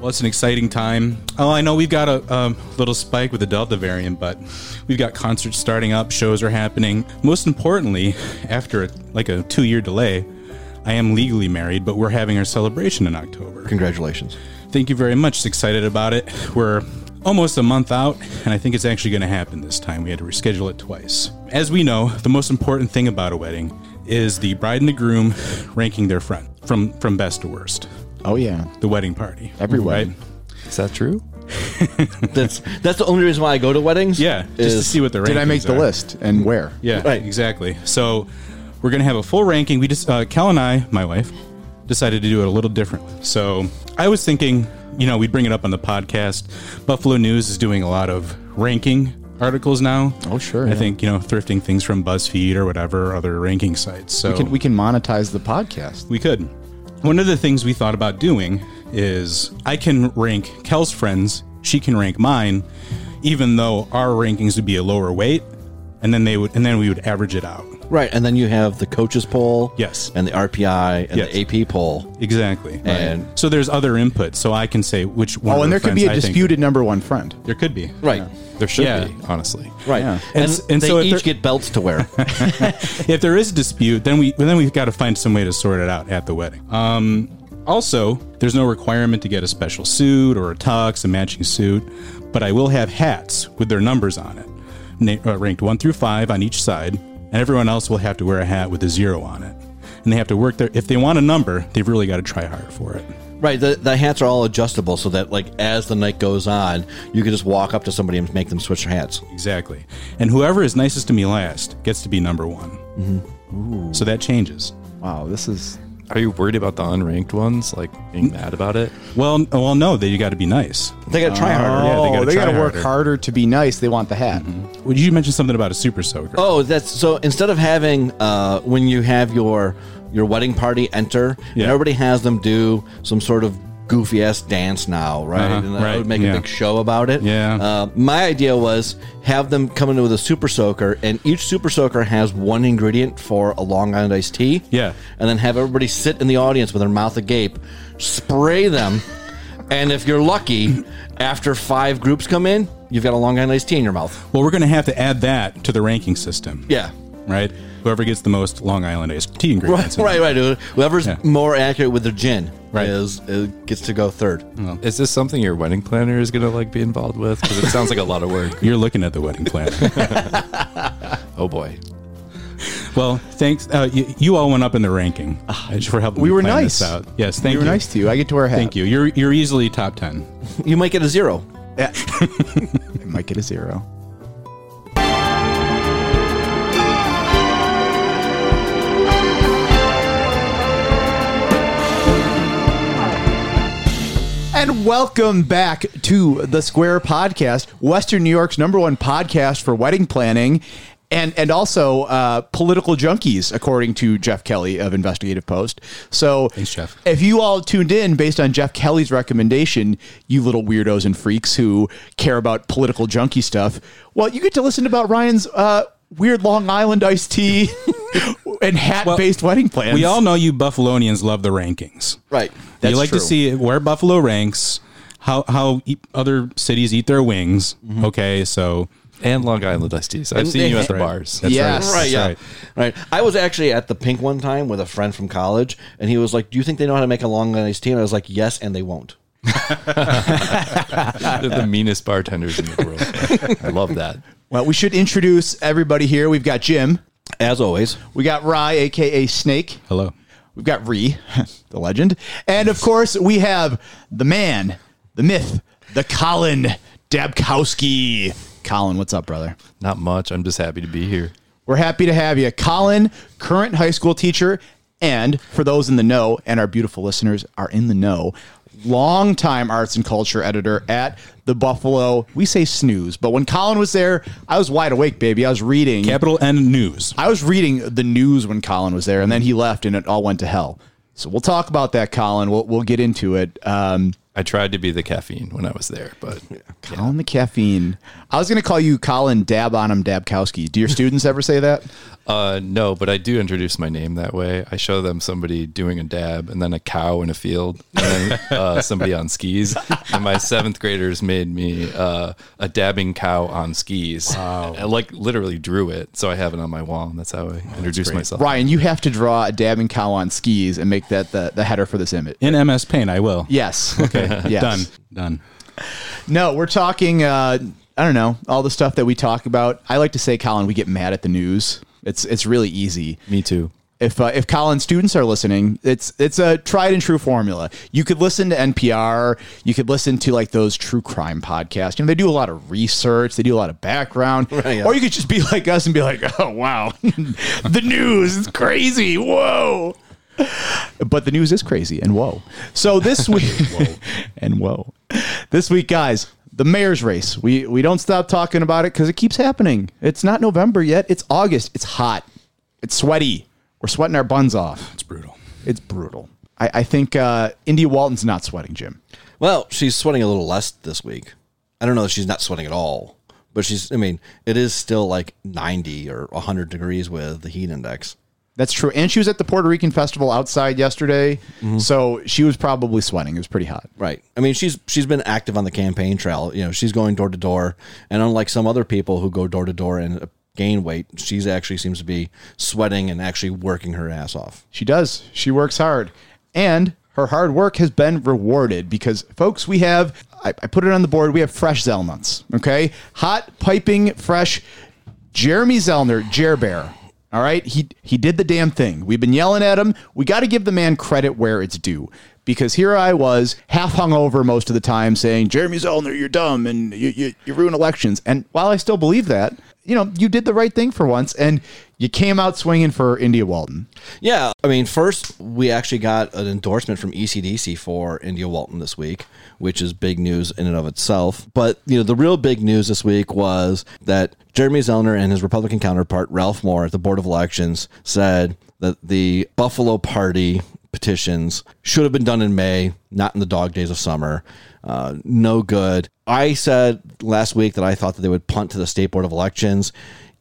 Well, it's an exciting time. Oh, I know we've got a um, little spike with the Delta variant, but we've got concerts starting up, shows are happening. Most importantly, after a, like a two year delay, I am legally married, but we're having our celebration in October. Congratulations. Thank you very much. Excited about it. We're almost a month out, and I think it's actually going to happen this time. We had to reschedule it twice. As we know, the most important thing about a wedding is the bride and the groom ranking their friend from from best to worst. Oh yeah, The wedding party. Every wedding. Is that true? That's that's the only reason why I go to weddings. Yeah, just to see what the did I make the are. list and where? Yeah, Right. exactly. So we're gonna have a full ranking. We just uh, Cal and I, my wife, decided to do it a little differently. So I was thinking, you know, we'd bring it up on the podcast. Buffalo News is doing a lot of ranking articles now. Oh, sure, I yeah. think you know thrifting things from BuzzFeed or whatever other ranking sites. So We can we can monetize the podcast. we could. One of the things we thought about doing is I can rank Kel's friends, she can rank mine, even though our rankings would be a lower weight, and then they would and then we would average it out. Right, and then you have the coaches poll. Yes. and the RPI and Yes. the AP poll. Exactly. And- so there's other input, so I can say which one. Oh, of and there could be friends a I think- disputed number one friend. There could be. Right, There should Yeah. be, honestly. right, Yeah. and, And and they so if each get belts to wear. If there is a dispute, then we then we've got to find some way to sort it out at the wedding. Um, also, there's no requirement to get a special suit or a tux, a matching suit, but I will have hats with their numbers on it, na- uh, ranked one through five on each side, and everyone else will have to wear a hat with a zero on it. And they have to work their. If they want a number, they've really got to try hard for it. right, the, the hats are all adjustable so that like as the night goes on, you can just walk up to somebody and make them switch their hats. Exactly. And whoever is nicest to me last gets to be number one. Mm-hmm. So that changes. Wow, this is Are you worried about the unranked ones, like being mad about it? Well, well, no, they you got to be nice. They got to try harder. Yeah, they oh, gotta they got to work harder. harder to be nice. They want the hat. Would you mention something about a super soaker? Oh, that's so. Instead of having uh, when you have your your wedding party enter, Yeah. and everybody has them do some sort of goofy ass dance now, right? Uh-huh, and I right, would make yeah. a big show about it. Yeah. Uh, my idea was have them come in with a super soaker, and each super soaker has one ingredient for a Long Island iced tea. Yeah. and then have everybody sit in the audience with their mouth agape, spray them, and if you're lucky, after five groups come in, you've got a Long Island iced tea in your mouth. Well, we're going to have to add that to the ranking system. Yeah. Right? Whoever gets the most Long Island iced tea Right, ingredients. in right, right. Whoever's Yeah. more accurate with their gin Right. is, is gets to go third. Is this something your wedding planner is going to like be involved with? Because it sounds like a lot of work. You're looking at the wedding planner. Oh boy. well, thanks. Uh, you, you all went up in the ranking uh, for helping We were plan nice. this out. Yes, thank you you. were nice to you. I get to wear a hat. Thank you. You're you're easily top ten. You might get a zero. Yeah. I might get a zero. And welcome back to the Square Podcast, Western New York's number one podcast for wedding planning and and also uh, political junkies, according to Geoff Kelly of Investigative Post. So, Thanks, Geoff. if you all tuned in based on Geoff Kelly's recommendation, you little weirdos and freaks who care about political junkie stuff, well, you get to listen about Ryan's uh, weird Long Island iced tea and hat based wedding plans. We all know you Buffalonians love the rankings. Right. That's you like true. to see where Buffalo ranks, how how e- other cities eat their wings. Mm-hmm. Okay, so And Long Island iced teas. I've And seen they- you at the Right. bars. That's Yes. right. Right, That's yeah. right. Right. I was actually at the Pink one time with a friend from college, and he was like, Do you think they know how to make a Long Island iced tea? And I was like, Yes, and they won't. They're the meanest bartenders in the world. I love that. Well, we should introduce everybody here. We've got Jim. As always. We got Rye, aka Snake. Hello. We've got Ree, the legend. And of course, we have the man, the myth, the Colin Dabkowski. Colin, what's up, brother? Not much. I'm just happy to be here. We're happy to have you. Colin, current high school teacher, and for those in the know, and our beautiful listeners are in the know, longtime arts and culture editor at the Buffalo. We say snooze, but when Colin was there, I was wide awake, baby. I was reading. Capital N News. I was reading the news when Colin was there, and then he left, and it all went to hell. So we'll talk about that, Colin. We'll we'll get into it. Um, I I tried to be the caffeine when I was there, but Colin the caffeine. I was going to call you Colin Dab on him Dabkowski. Do your students ever say that? uh, no. But I do introduce my name that way. I show them somebody doing a dab, and then a cow in a field, and then uh, somebody on skis. And my seventh graders made me uh, a dabbing cow on skis. Wow! I like literally drew it, so I have it on my wall, and that's how I introduce myself. Ryan, you have to draw a dabbing cow on skis and make that the, the header for this image. In MS Paint, I will. Yes. Okay. yes. Done. Done. No, we're talking. Uh, I don't know all the stuff that we talk about. I like to say, Colin, we get mad at the news. It's it's really easy. Me too. If uh, if Colin students are listening, it's it's a tried and true formula. You could listen to NPR. You could listen to like those true crime podcasts. You know, they do a lot of research. They do a lot of background. yeah. Or you could just be like us and be like, oh wow, the news is crazy. Whoa. But the news is crazy and whoa. So this week and whoa. This week, guys, the mayor's race. We we don't stop talking about it because it keeps happening. It's not November yet. It's August. It's hot. It's sweaty. We're sweating our buns off. It's brutal. It's brutal. I, I think uh, India Walton's not sweating, Jim. Well, she's sweating a little less this week. I don't know if she's not sweating at all, but she's. I mean, it is still like ninety or hundred degrees with the heat index. That's true. And she was at the Puerto Rican festival outside yesterday, so she was probably sweating. It was pretty hot. Right. I mean, she's she's been active on the campaign trail. You know, she's going door to door, and unlike some other people who go door to door and uh, gain weight, she's actually seems to be sweating and actually working her ass off. She does. She works hard. And her hard work has been rewarded because, folks, we have, I, I put it on the board, we have fresh Zellnuts. Okay. Hot, piping, fresh Jeremy Zellner, Jer Bear. All right. He, he did the damn thing. We've been yelling at him. We got to give the man credit where it's due because here I was half hungover most of the time saying, Jeremy Zellner, you're dumb and you, you, you ruin elections. And while I still believe that, you know, you did the right thing for once and you came out swinging for India Walton. Yeah, I mean, first we actually got an endorsement from ECDC for India Walton this week, which is big news in and of itself. But you know, the real big news this week was that Jeremy Zellner and his Republican counterpart Ralph Mohr at the Board of Elections said that the Buffalo Party petitions should have been done in May, not in the dog days of summer. Uh, no good. I said last week that I thought that they would punt to the State Board of Elections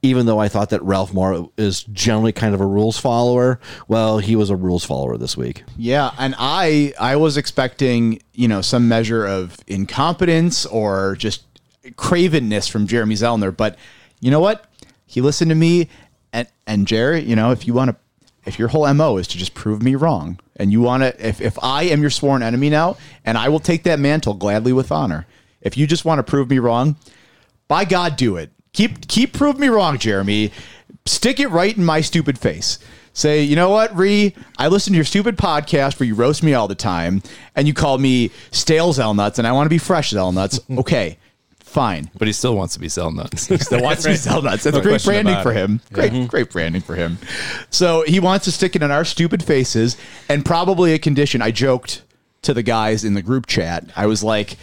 even though I thought that Ralph Mohr is generally kind of a rules follower, well, he was a rules follower this week. Yeah, and I I was expecting you know some measure of incompetence or just cravenness from Jeremy Zellner, but you know what? He listened to me, and and Jerry, you know, if you want to, if your whole mo is to just prove me wrong, and you want to, if if I am your sworn enemy now, and I will take that mantle gladly with honor. If you just want to prove me wrong, by God, do it. Keep keep prove me wrong, Jeremy. Stick it right in my stupid face. Say, you know what, Ree? I listen to your stupid podcast where you roast me all the time, and you call me stale Zellnuts, and I want to be fresh Zellnuts. Okay, fine. But he still wants to be sell nuts. He still wants to be Zellnuts. That's No great branding for him. Great, mm-hmm. great branding for him. So he wants to stick it in our stupid faces, and probably a condition. I joked to the guys in the group chat. I was like.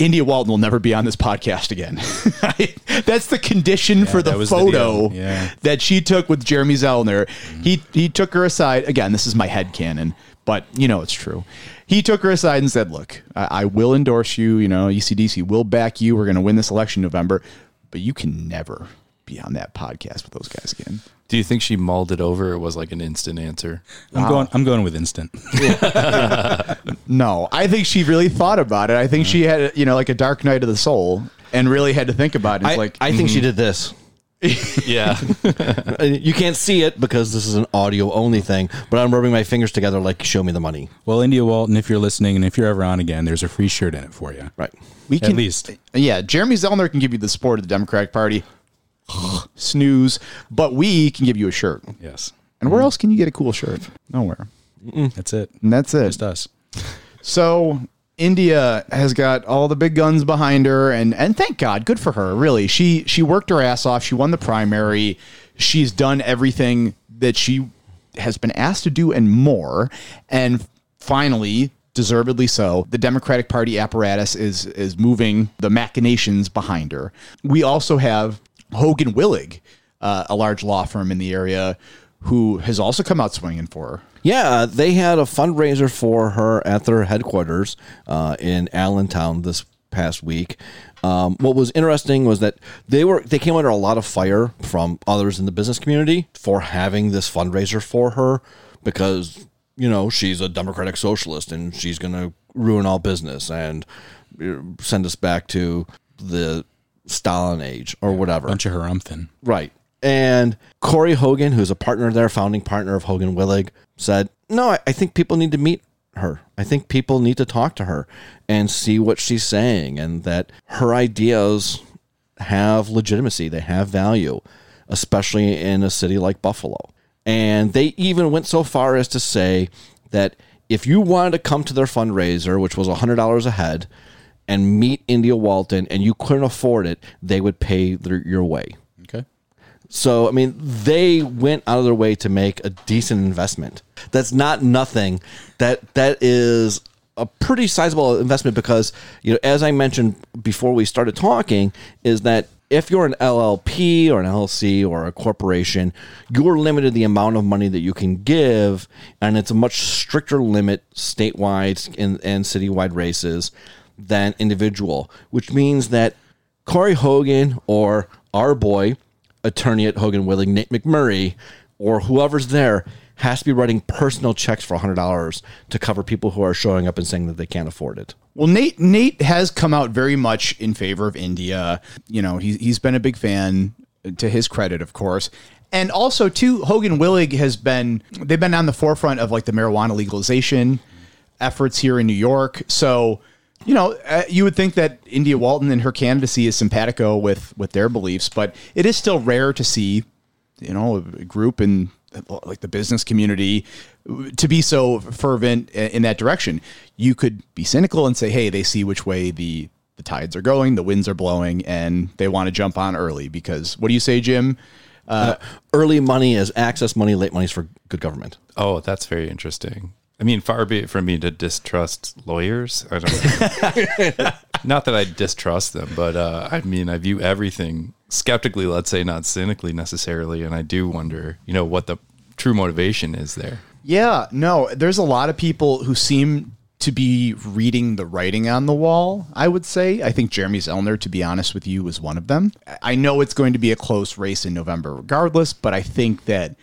India Walton will never be on this podcast again. That's the condition for the that was the photo. Yeah. that she took with Jeremy Zellner. He he took her aside. Again, this is my head canon, but you know it's true. He took her aside and said, "Look, I, I will endorse you. You know, ECDC will back you. We're going to win this election in November, but you can never be on that podcast with those guys again." Do you think she mulled it over? Or was like an instant answer. I'm going. I'm going with instant. No, I think she really thought about it. I think she had, you know, like a dark night of the soul, and really had to think about it. It's I, like, I think she mm-hmm. did this. Yeah. You can't see it because this is an audio only thing, but I'm rubbing my fingers together like show me the money. well, India Walton, if you're listening, and if you're ever on again, there's a free shirt in it for you. Right. we At can least. yeah, Jeremy Zellner can give you the support of the Democratic Party. Snooze, but we can give you a shirt. Yes. And where else can you get a cool shirt? Nowhere. That's it. And that's it. Just us. So India has got all the big guns behind her, and and thank God, good for her. Really, she she worked her ass off. She won the primary. She's done everything that she has been asked to do and more. And finally, deservedly so, the Democratic Party apparatus is is moving the machinations behind her. We also have Hogan Willig, uh, a large law firm in the area, who has also come out swinging for her. Yeah, they had a fundraiser for her at their headquarters uh, in Allentown this past week. Um, what was interesting was that they were they came under a lot of fire from others in the business community for having this fundraiser for her because you know she's a democratic socialist and she's going to ruin all business and uh, send us back to the Stalin age or whatever. Bunch of harumphin. Right. And Corey Hogan, who's a partner there, founding partner of Hogan Willig, said, No, I, I think people need to meet her. I think people need to talk to her and see what she's saying and that her ideas have legitimacy, they have value, especially in a city like Buffalo. And they even went so far as to say that if you wanted to come to their fundraiser, which was $100 a head, and meet India Walton and you couldn't afford it, they would pay their, your way. So, I mean, they went out of their way to make a decent investment. That's not nothing. That that is a pretty sizable investment because, you know, as I mentioned before we started talking, is that if you're an LLP or an LLC or a corporation, you're limited the amount of money that you can give, and it's a much stricter limit statewide and, and citywide races than individual, which means that Corey Hogan or our boy, attorney at Hogan Willig, Nate McMurray, or whoever's there, has to be writing personal checks for $100 to cover people who are showing up and saying that they can't afford it. Well, Nate Nate has come out very much in favor of India. You know, he's he's been a big fan uh, to his credit, of course. And also too, Hogan Willig has been they've been on the forefront of like the marijuana legalization efforts here in New York. So, you know, uh, you would think that India Walton and her candidacy is simpatico with with their beliefs, but it is still rare to see, you know, a group in like the business community to be so fervent in that direction. You could be cynical and say, "Hey, they see which way the the tides are going, the winds are blowing, and they want to jump on early." Because what do you say, Jim? Uh, early money is access money, late money is for good government. Oh, that's very interesting. I mean, far be it from me to distrust lawyers. I don't. not that I distrust them, but uh, I mean, I view everything skeptically. Let's say not cynically necessarily, and I do wonder, you know, what the true motivation is there. Yeah, no, there's a lot of people who seem to be reading the writing on the wall, I would say. I think Jeremy Zellner, to be honest with you, was one of them. I know it's going to be a close race in November regardless, but I think that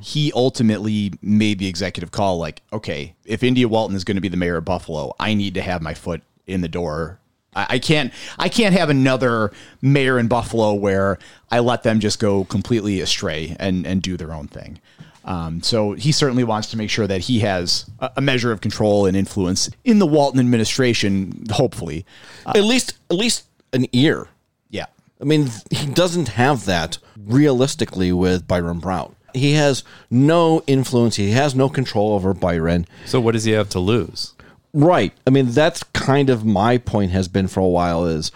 he ultimately made the executive call like, okay, if India Walton is going to be the mayor of Buffalo, I need to have my foot in the door. I, I can't I can't have another mayor in Buffalo where I let them just go completely astray and, and do their own thing. Um, so he certainly wants to make sure that he has a, a measure of control and influence in the Walton administration, hopefully. at least, at least an ear. Yeah. I mean, he doesn't have that realistically with Byron Brown. He has no influence. He has no control over Byron. So, what does he have to lose? Right. I mean, that's kind of my point has been for a while is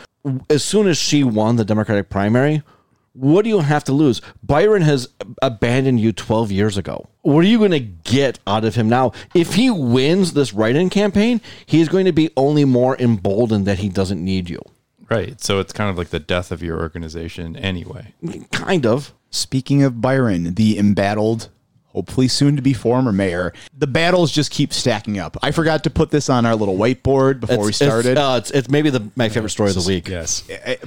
as soon as she won the Democratic primary, what do you have to lose? Byron has abandoned you 12 years ago. What are you going to get out of him now? If he wins this write in campaign, he's going to be only more emboldened that he doesn't need you. Right. So it's kind of like the death of your organization anyway. Kind of. Speaking of Byron, the embattled, hopefully soon to be former mayor, the battles just keep stacking up. I forgot to put this on our little whiteboard before we started. It's, uh, it's, it's maybe the, my favorite story of the week. Yes.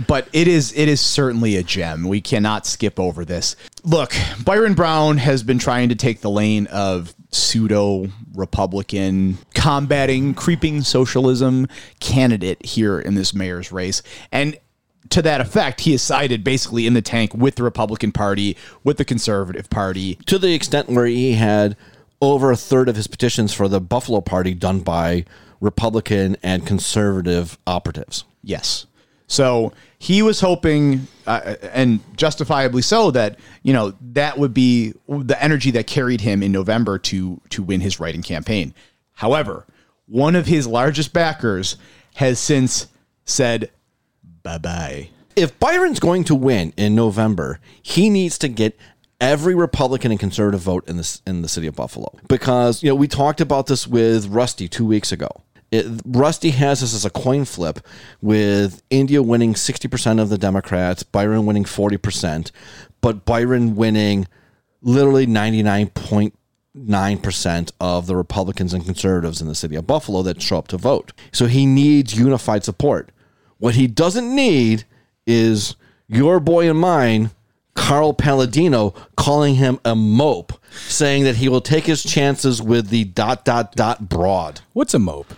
But it is it is certainly a gem. We cannot skip over this. Look, Byron Brown has been trying to take the lane of pseudo Republican combating creeping socialism candidate here in this mayor's race. And to that effect, he is sided basically in the tank with the Republican Party, with the Conservative Party. To the extent where he had over a third of his petitions for the Buffalo Party done by Republican and conservative operatives. Yes. So he was hoping, uh, and justifiably so, that you know that would be the energy that carried him in November to to win his writing campaign. However, one of his largest backers has since said bye bye. if Byron's going to win in November, he needs to get every Republican and conservative vote in this in the city of Buffalo because you know we talked about this with Rusty two weeks ago. It, Rusty has this as a coin flip with India winning sixty percent of the Democrats, Byron winning forty percent, but Byron winning literally 99.9% of the Republicans and conservatives in the city of Buffalo that show up to vote. So he needs unified support. What he doesn't need is your boy and mine, Carl Paladino, calling him a mope, saying that he will take his chances with the dot dot dot broad. What's a mope?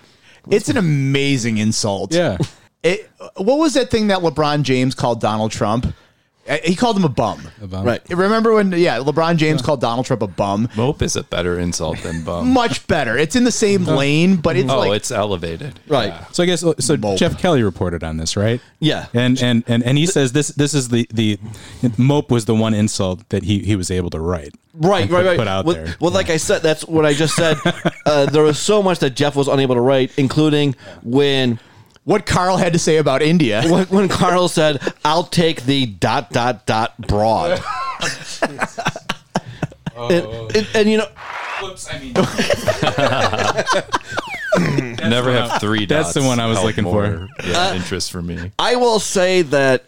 It's an amazing insult. Yeah. It, what was that thing that LeBron James called Donald Trump? Uh, He called him a bum. bum. Right. Remember when? Yeah, LeBron James called Donald Trump a bum. Mope is a better insult than bum. Much better. It's in the same lane, but it's oh, like it's elevated. Right. So I guess so. Mope. Geoff Kelly reported on this, right? Yeah. And and and and he says this this is the the mope was the one insult that he he was able to write. Right, and right, put- right. Put out well, there. well, like I said, that's what I just said. uh, there was so much that Geoff was unable to write, including when what Carl had to say about India. when, when Carl said, "I'll take the dot dot dot broad." and, and, and, you know, Whoops, I mean, Never have three dots. that's the one I was help looking more, for. Yeah, uh, interest for me. I will say that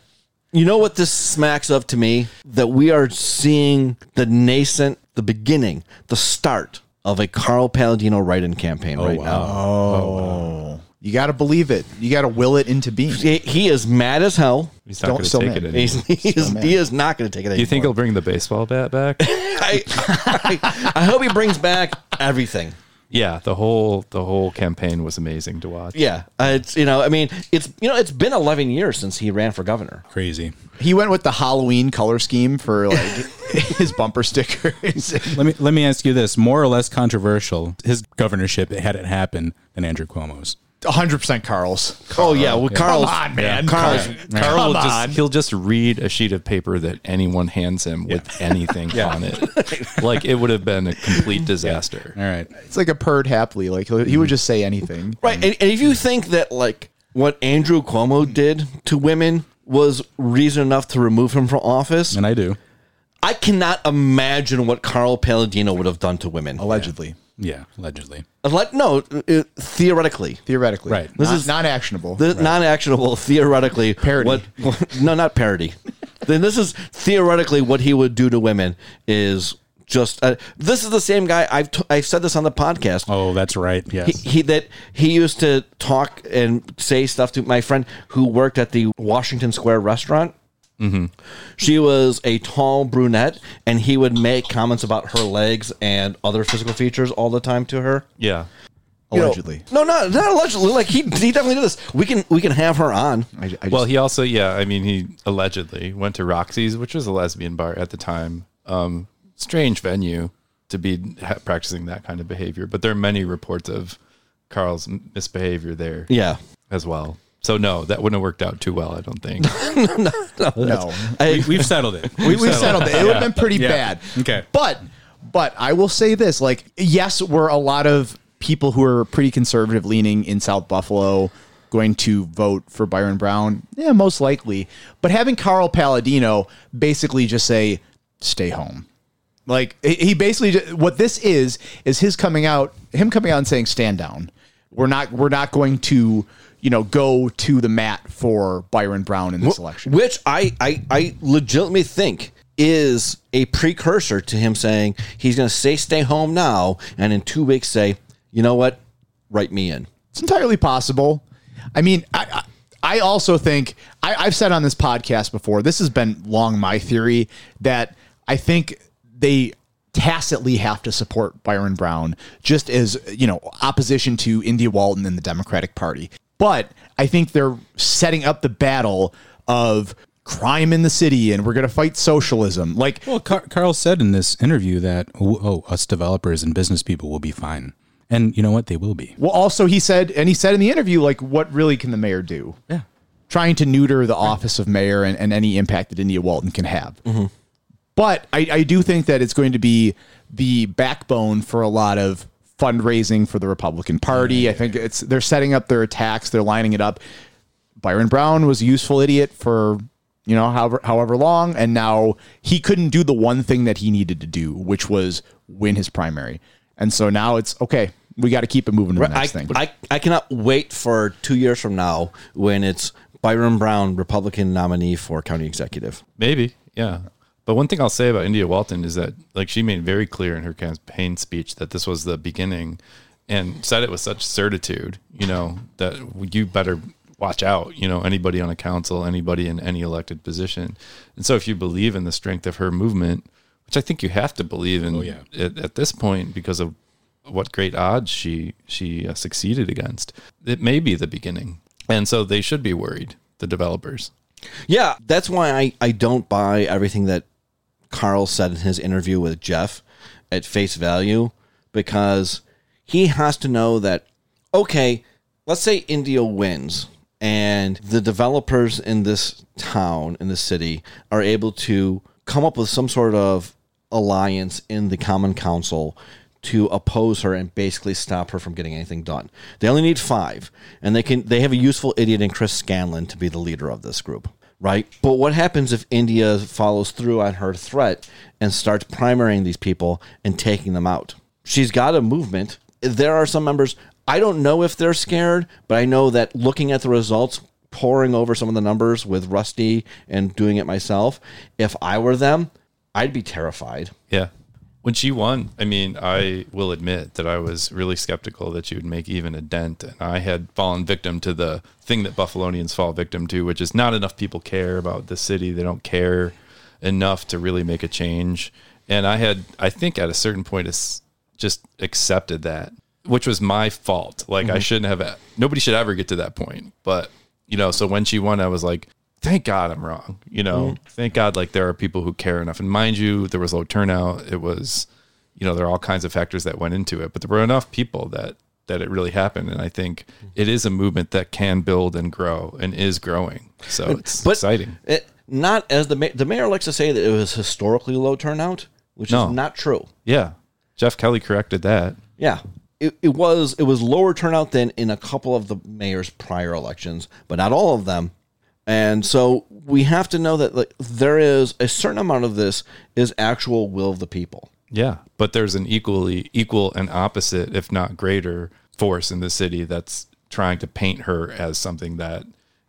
you know what this smacks of to me that we are seeing the nascent, the beginning, the start of a Carl Paladino write-in campaign oh, right now. Oh, you got to believe it. You got to will it into being. He, he is mad as hell. He's not going to take mad. it anymore. He's, he, is, he is not going to take it anymore. Do you think he'll bring the baseball bat back? I, I, I hope he brings back everything. yeah, the whole the whole campaign was amazing to watch. Yeah, uh, it's you know, I mean, it's you know, it's been 11 years since he ran for governor. crazy. He went with the Halloween color scheme for like his bumper stickers. Let me let me ask you this: more or less controversial, his governorship had it happen than Andrew Cuomo's. 100% Carl's. Oh yeah, well, Carl's Come on, man. Carl's Carl will Come just on. he'll just read a sheet of paper that anyone hands him with anything on it. Like it would have been a complete disaster. All right, It's like a purred happily. Like he he would mm-hmm. just say anything. right. And, and if you think that like what Andrew Cuomo did to women was reason enough to remove him from office, and I do. I cannot imagine what Carl Paladino would have done to women. Allegedly. Yeah, allegedly. Like no, uh, theoretically. Theoretically. Right. This Not- is not actionable. The non-actionable theoretically Parody. What, no, not parody. then this is theoretically what he would do to women is just. Uh, this is the same guy. I've t- I've said this on the podcast. Oh, that's right. Yes. He, he that he used to talk and say stuff to my friend who worked at the Washington Square restaurant. She was a tall brunette, and he would make comments about her legs and other physical features all the time to her. Yeah. You know- Allegedly. no, not not allegedly. Like he he definitely did this. We can we can have her on. I, I just, Well, he also, yeah, I mean, he allegedly went to Roxy's, which was a lesbian bar at the time. Um, strange venue to be ha- practicing that kind of behavior, but there are many reports of Carl's misbehavior there Yeah. as well. So no, that wouldn't have worked out too well, I don't think. no. no, I, we, have settled it. we, we settled it. It would have been pretty Yeah. bad. Okay. But but I will say this: like, yes, we're a lot of people who are pretty conservative leaning in South Buffalo going to vote for Byron Brown. Yeah, most likely. But having Carl Paladino basically just say, "Stay home." Like he he basically what this is is his coming out, him coming out and saying, "Stand down." We're not we're not going to you know go to the mat for Byron Brown in this election. which I, I I legitimately think is a precursor to him saying he's going to say stay home now, and in two weeks say, you know what, write me in. It's entirely possible. I mean, I, I I also think I, I've said on this podcast before. This has been long my theory that I think they tacitly have to support Byron Brown just as you know opposition to India Walton and the Democratic Party. But I think they're setting up the battle of crime in the city and we're going to fight socialism. Like Well, Car- Carl said in this interview that oh, oh, us developers and business people will be fine, and you know what? They will be. Well, also he said, and he said in the interview, like, what really can the mayor do? Yeah. Trying to neuter the office of mayor and, and any impact that India Walton can have. Mm-hmm. But I, I do think that it's going to be the backbone for a lot of fundraising for the Republican Party. I think it's they're setting up their attacks, they're lining it up. Byron Brown was a useful idiot for you know however however long, and now he couldn't do the one thing that he needed to do, which was win his primary. And so now it's okay. We got to keep it moving to the I, next thing. I I cannot wait for two years from now when it's Byron Brown, Republican nominee for county executive. Maybe, yeah. But one thing I'll say about India Walton is that, like, she made very clear in her campaign speech that this was the beginning, and said it with such certitude. You know that you better watch out. You know anybody on a council, anybody in any elected position, and so if you believe in the strength of her movement, which I think you have to believe in yeah. at, at this point because of what great odds she she uh, succeeded against, it may be the beginning, and so they should be worried. The developers. Yeah, that's why I, I don't buy everything that Carl said in his interview with Geoff at face value because he has to know that, okay, let's say India wins and the developers in this town, in the city, are able to come up with some sort of alliance in the Common Council to oppose her and basically stop her from getting anything done. They only need five, and they can they have a useful idiot in Chris Scanlon to be the leader of this group, right? But what happens if India follows through on her threat and starts primarying these people and taking them out? She's got a movement. There are some members. I don't know if they're scared, but I know that looking at the results, poring over some of the numbers with Rusty and doing it myself, if I were them, I'd be terrified. Yeah. When she won, I mean, I will admit that I was really skeptical that she would make even a dent. And I had fallen victim to the thing that Buffalonians fall victim to, which is not enough people care about the city. They don't care enough to really make a change. And I had, I think at a certain point, just accepted that, which was my fault. Like, I mm-hmm. shouldn't have, nobody should ever get to that point. But, you know, so when she won, I was like, thank God I'm wrong. You know, mm-hmm. thank God like there are people who care enough. And mind you, there was low turnout. It was, you know, there are all kinds of factors that went into it, but there were enough people that that it really happened. And I think mm-hmm. it is a movement that can build and grow and is growing. So it's But exciting. It, not as the the mayor likes to say that it was historically low turnout, which No. is not true. Yeah. Geoff Kelly corrected that. Yeah. It, it was it was lower turnout than in a couple of the mayor's prior elections, but not all of them. And so we have to know that like, there is a certain amount of this is actual will of the people. Yeah, but there's an equally equal and opposite, if not greater, force in the city that's trying to paint her as something that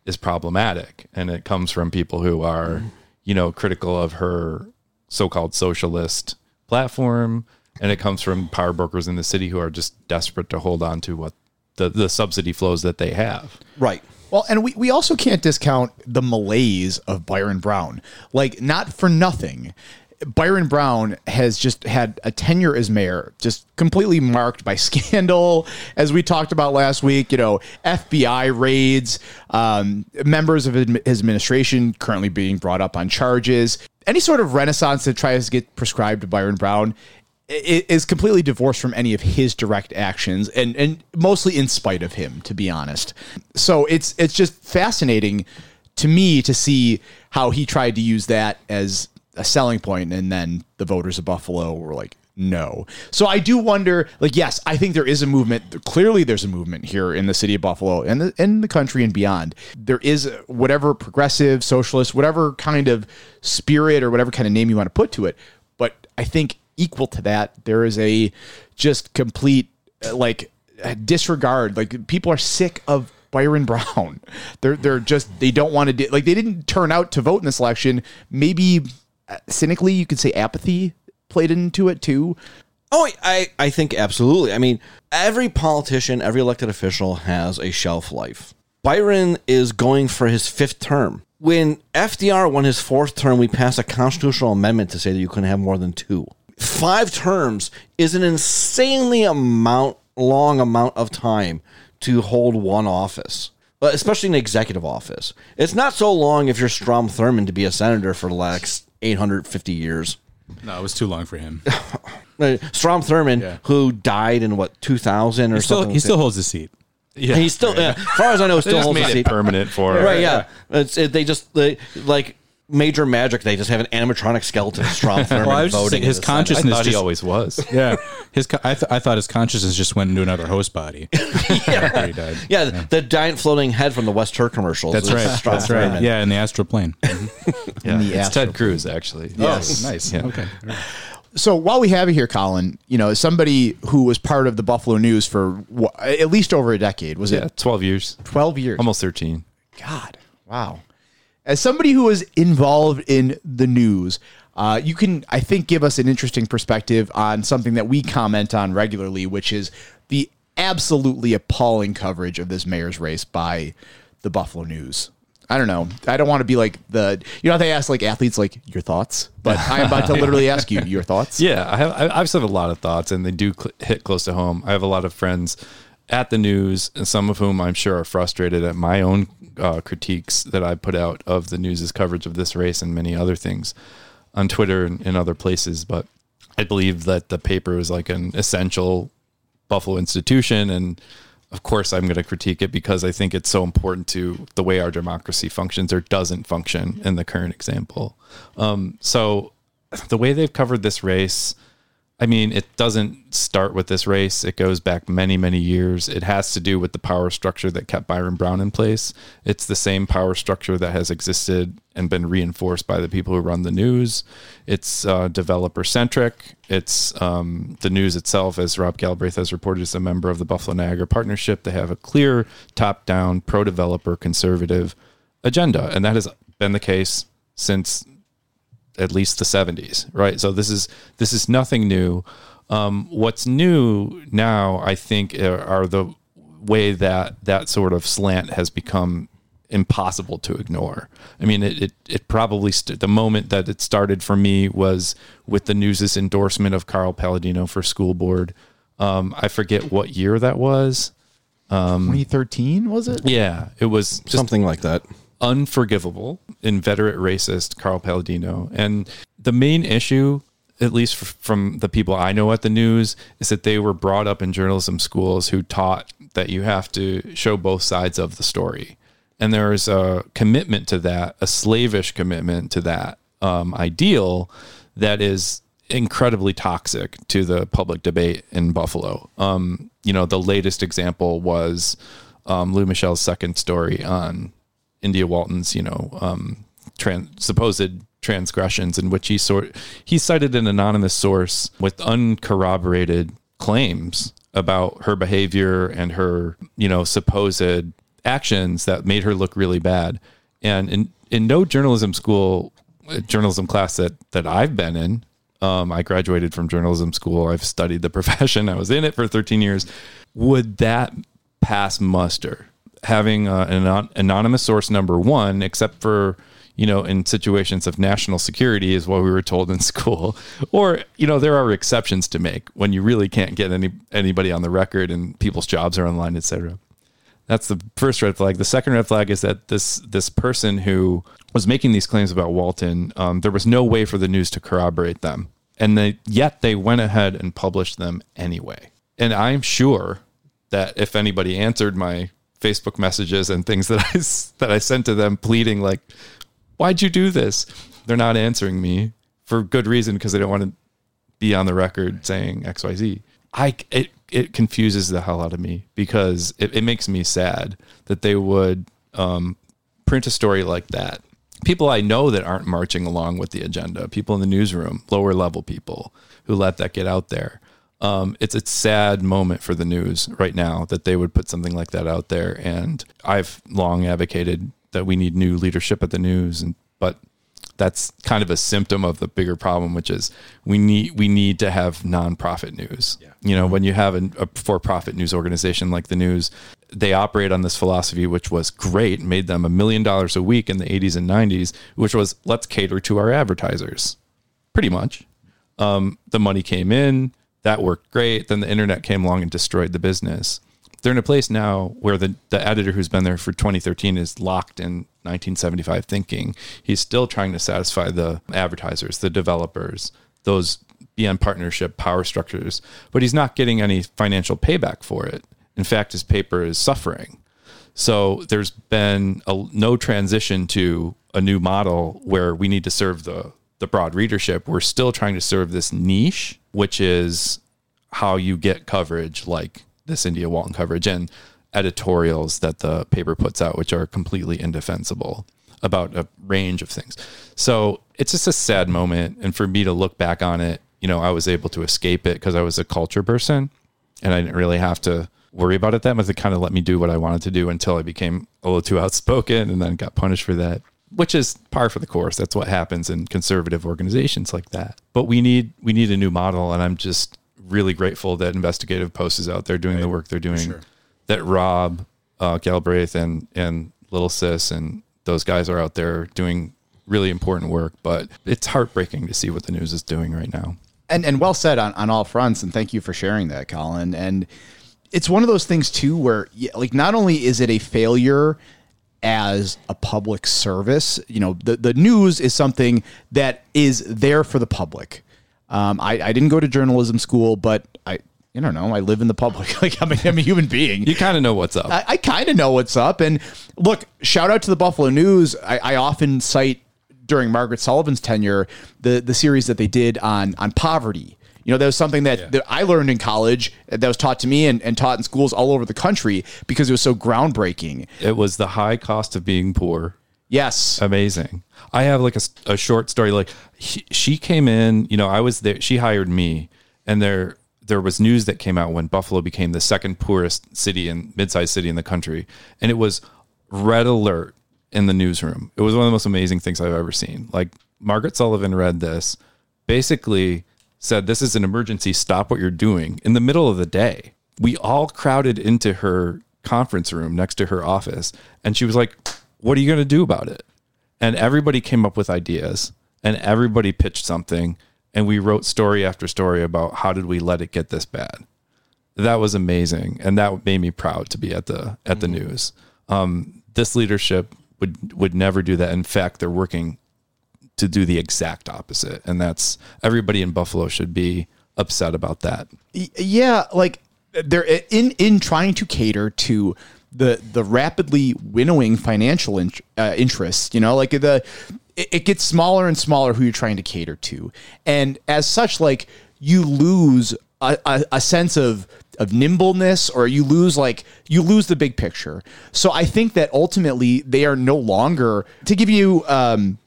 is problematic, and it comes from people who are, you know, critical of her so-called socialist platform, and it comes from power brokers in the city who are just desperate to hold on to what the the subsidy flows that they have. Right. Well, and we, we also can't discount the malaise of Byron Brown. Like, not for nothing. Byron Brown has just had a tenure as mayor just completely marked by scandal, as we talked about last week. You know, FBI raids, um, members of his administration currently being brought up on charges. Any sort of renaissance that tries to get prescribed to Byron Brown is completely divorced from any of his direct actions and and mostly in spite of him to be honest. So it's it's just fascinating to me to see how he tried to use that as a selling point and then the voters of buffalo were like no. So i do wonder like yes i think there is a movement clearly there's a movement here in the city of buffalo and the, in the country and beyond. There is whatever progressive socialist whatever kind of spirit or whatever kind of name you want to put to it but I think equal to that, there is a just complete uh, like uh, disregard. Like people are sick of Byron Brown. They're they're just they don't want to do like they didn't turn out to vote in this election. Maybe uh, cynically, you could say apathy played into it too. Oh, I, I think absolutely. I mean, every politician, every elected official has a shelf life. Byron is going for his fifth term. When FDR won his fourth term, we passed a constitutional amendment to say that you couldn't have more than two. Five terms is an insanely amount, long amount of time to hold one office, especially an executive office. It's not so long if you're Strom Thurmond to be a senator for the last 850 years. No, it was too long for him. Strom Thurmond, who died in what 2000 or He still, something. he still holds the seat. Yeah, He's still, yeah, as far as I know, they still just holds the made seat. it permanent for her. Right? Yeah, it's it, they just they, like major magic. They just have an animatronic skeleton of Strom Thurmond Well, I was just voting. saying his the Senate. I consciousness thought he just- always was. Yeah, his co- I, th- I thought his consciousness just went into another host body. after he died. Yeah, the giant floating head from the West Herr commercials. That's right. Strom That's right. Yeah, in the astral plane. Yeah, the it's Astro Ted Cruz actually. Oh, yes, nice. Yeah. Okay. So while we have you here, Colin, you know somebody who was part of the Buffalo News for wha- at least over a decade. Was Yeah, it twelve years, twelve years? almost thirteen. God, wow. As somebody who is involved in the news, uh, you can, I think, give us an interesting perspective on something that we comment on regularly, which is the absolutely appalling coverage of this mayor's race by the Buffalo News. I don't know. I don't want to be like the, you know, they ask like athletes, like your thoughts, but I'm about to literally ask you your thoughts. Yeah, I have. I have a lot of thoughts, and they do cl- hit close to home. I have a lot of friends at the news, and some of whom I'm sure are frustrated at my own uh, critiques that I put out of the news's coverage of this race and many other things on Twitter and, and other places. But I believe that the paper is like an essential Buffalo institution, and of course, I'm going to critique it because I think it's so important to the way our democracy functions or doesn't function in the current example. Um, so, the way they've covered this race, I mean, it doesn't start with this race. It goes back many, many years. It has to do with the power structure that kept Byron Brown in place. It's the same power structure that has existed and been reinforced by the people who run the news. It's uh, developer centric. It's um, the news itself, as Rob Galbraith has reported, is a member of the Buffalo Niagara Partnership. They have a clear top down, pro developer, conservative agenda. And that has been the case since at least the 70s right? So this is this is nothing new. Um, what's new now i think are, are the way that that sort of slant has become impossible to ignore. I mean it it, it probably st- the moment that it started for me was with the news's endorsement of carl paladino for school board. Um, i forget what year that was. 2013, was it? yeah it was just Something like that. Unforgivable, inveterate racist Carl Paladino. And the main issue, at least from the people I know at the news, is that they were brought up in journalism schools who taught that you have to show both sides of the story. And there is a commitment to that, a slavish commitment to that um, ideal that is incredibly toxic to the public debate in Buffalo. Um, you know, the latest example was um, Lou Michel's second story on India Walton's, you know, um, tran- supposed transgressions in which he sort he cited an anonymous source with uncorroborated claims about her behavior and her, you know, supposed actions that made her look really bad. And in in no journalism school, journalism class that that I've been in, um, I graduated from journalism school. I've studied the profession. I was in it for 13 years. Would that pass muster? Having uh, an anon- anonymous source number one, except for you know in situations of national security, is what we were told in school. Or you know there are exceptions to make when you really can't get any anybody on the record and people's jobs are online, etc. That's the first red flag. The second red flag is that this this person who was making these claims about Walton, um, there was no way for the news to corroborate them, and they yet they went ahead and published them anyway. And I'm sure that if anybody answered my Facebook messages and things that I that I sent to them, pleading like, "Why'd you do this?" They're not answering me for good reason because they don't want to be on the record saying X Y Z. I it it confuses the hell out of me because it, it makes me sad that they would um, print a story like that. People I know that aren't marching along with the agenda, people in the newsroom, lower level people who let that get out there. Um, it's a sad moment for the news right now that they would put something like that out there. And I've long advocated that we need new leadership at the news, and but that's kind of a symptom of the bigger problem, which is we need we need to have nonprofit news. You know, when you have a, a for-profit news organization like the news, they operate on this philosophy, which was great, made them a million dollars a week in the 80s and 90s, which was let's cater to our advertisers, pretty much. Um, the money came in, that worked great. Then the internet came along and destroyed the business. They're in a place now where the, the editor who's been there for 2013 is locked in 1975 thinking. He's still trying to satisfy the advertisers, the developers, those beyond partnership power structures, but he's not getting any financial payback for it. In fact, his paper is suffering. So there's been a, no transition to a new model where we need to serve the the broad readership. We're still trying to serve this niche, which is how you get coverage like this India Walton coverage and editorials that the paper puts out, which are completely indefensible about a range of things. So it's just a sad moment. And for me to look back on it, you know, I was able to escape it because I was a culture person and I didn't really have to worry about it that much. It kind of let me do what I wanted to do until I became a little too outspoken and then got punished for that. Which is par for the course. That's what happens in conservative organizations like that. But we need we need a new model, and I'm just really grateful that Investigative Post is out there doing the work they're doing. That Rob uh, Galbraith and and Little Sis and those guys are out there doing really important work. But it's heartbreaking to see what the news is doing right now. and and well said on, on all fronts and thank you for sharing that colin and it's one of those things too where like not only is it a failure as a public service you know the, the news is something that is there for the public um, I, I didn't go to journalism school but i I don't know. I live in the public. Like I'm a, I'm a human being. You kind of know what's up. I, I kind of know what's up. And look, shout out to the Buffalo News. I, I often cite during Margaret Sullivan's tenure the the series that they did on on poverty. You know, that was something that, that I learned in college that was taught to me and, and taught in schools all over the country because it was so groundbreaking. it was the high cost of being poor. Yes. amazing. I have like a, a short story. Like she, she came in, you know, I was there. She hired me, and there there was news that came out when Buffalo became the second poorest city in mid-sized city in the country, and it was red alert in the newsroom. It was one of the most amazing things I've ever seen. Like Margaret Sullivan read this, basically said, "This is an emergency. Stop what you're doing." In the middle of the day, we all crowded into her conference room next to her office, and she was like, "What are you going to do about it?" and everybody came up with ideas and everybody pitched something and we wrote story after story about how did we let it get this bad that was amazing and that made me proud to be at the at the news um, this leadership would would never do that in fact they're working to do the exact opposite. And that's everybody in buffalo should be upset about that. Yeah like they're in in trying to cater to the the rapidly winnowing financial in, uh, interests you know like the it, it gets smaller and smaller who you're trying to cater to. And as such like you lose a, a, a sense of of nimbleness or you lose like you lose the big picture. So i think that ultimately they are no longer to give you um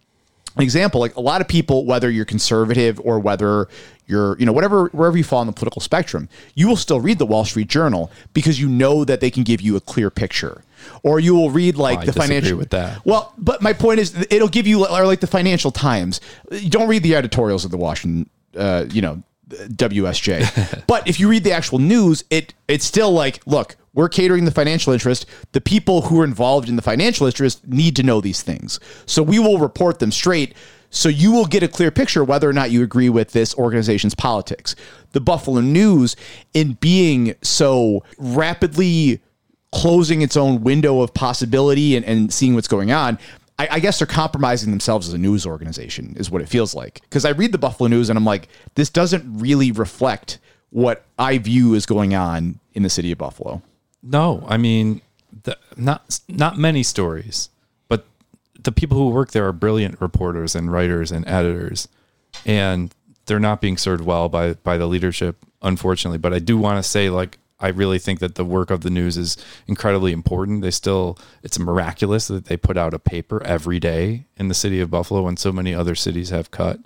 example like a lot of people whether you're conservative or whether you're you know whatever wherever you fall on the political spectrum you will still read the wall street journal because you know that they can give you a clear picture or you will read like I the financial with that. well but my point is it'll give you or like the financial times you don't read the editorials of the washington uh, you know WSJ. but if you read the actual news, it it's still like, look, we're catering the financial interest. The people who are involved in the financial interest need to know these things. So we will report them straight. So you will get a clear picture whether or not you agree with this organization's politics. The Buffalo News, in being so rapidly closing its own window of possibility and, and seeing what's going on, I, I guess they're compromising themselves as a news organization, is what it feels like. Because I read the Buffalo News and I'm like, this doesn't really reflect what I view is going on in the city of Buffalo. No, I mean, the, not not many stories, but the people who work there are brilliant reporters and writers and editors, and they're not being served well by by the leadership, unfortunately. But I do want to say, like, I really think that the work of the news is incredibly important. They still, it's miraculous that they put out a paper every day in the city of Buffalo when so many other cities have cut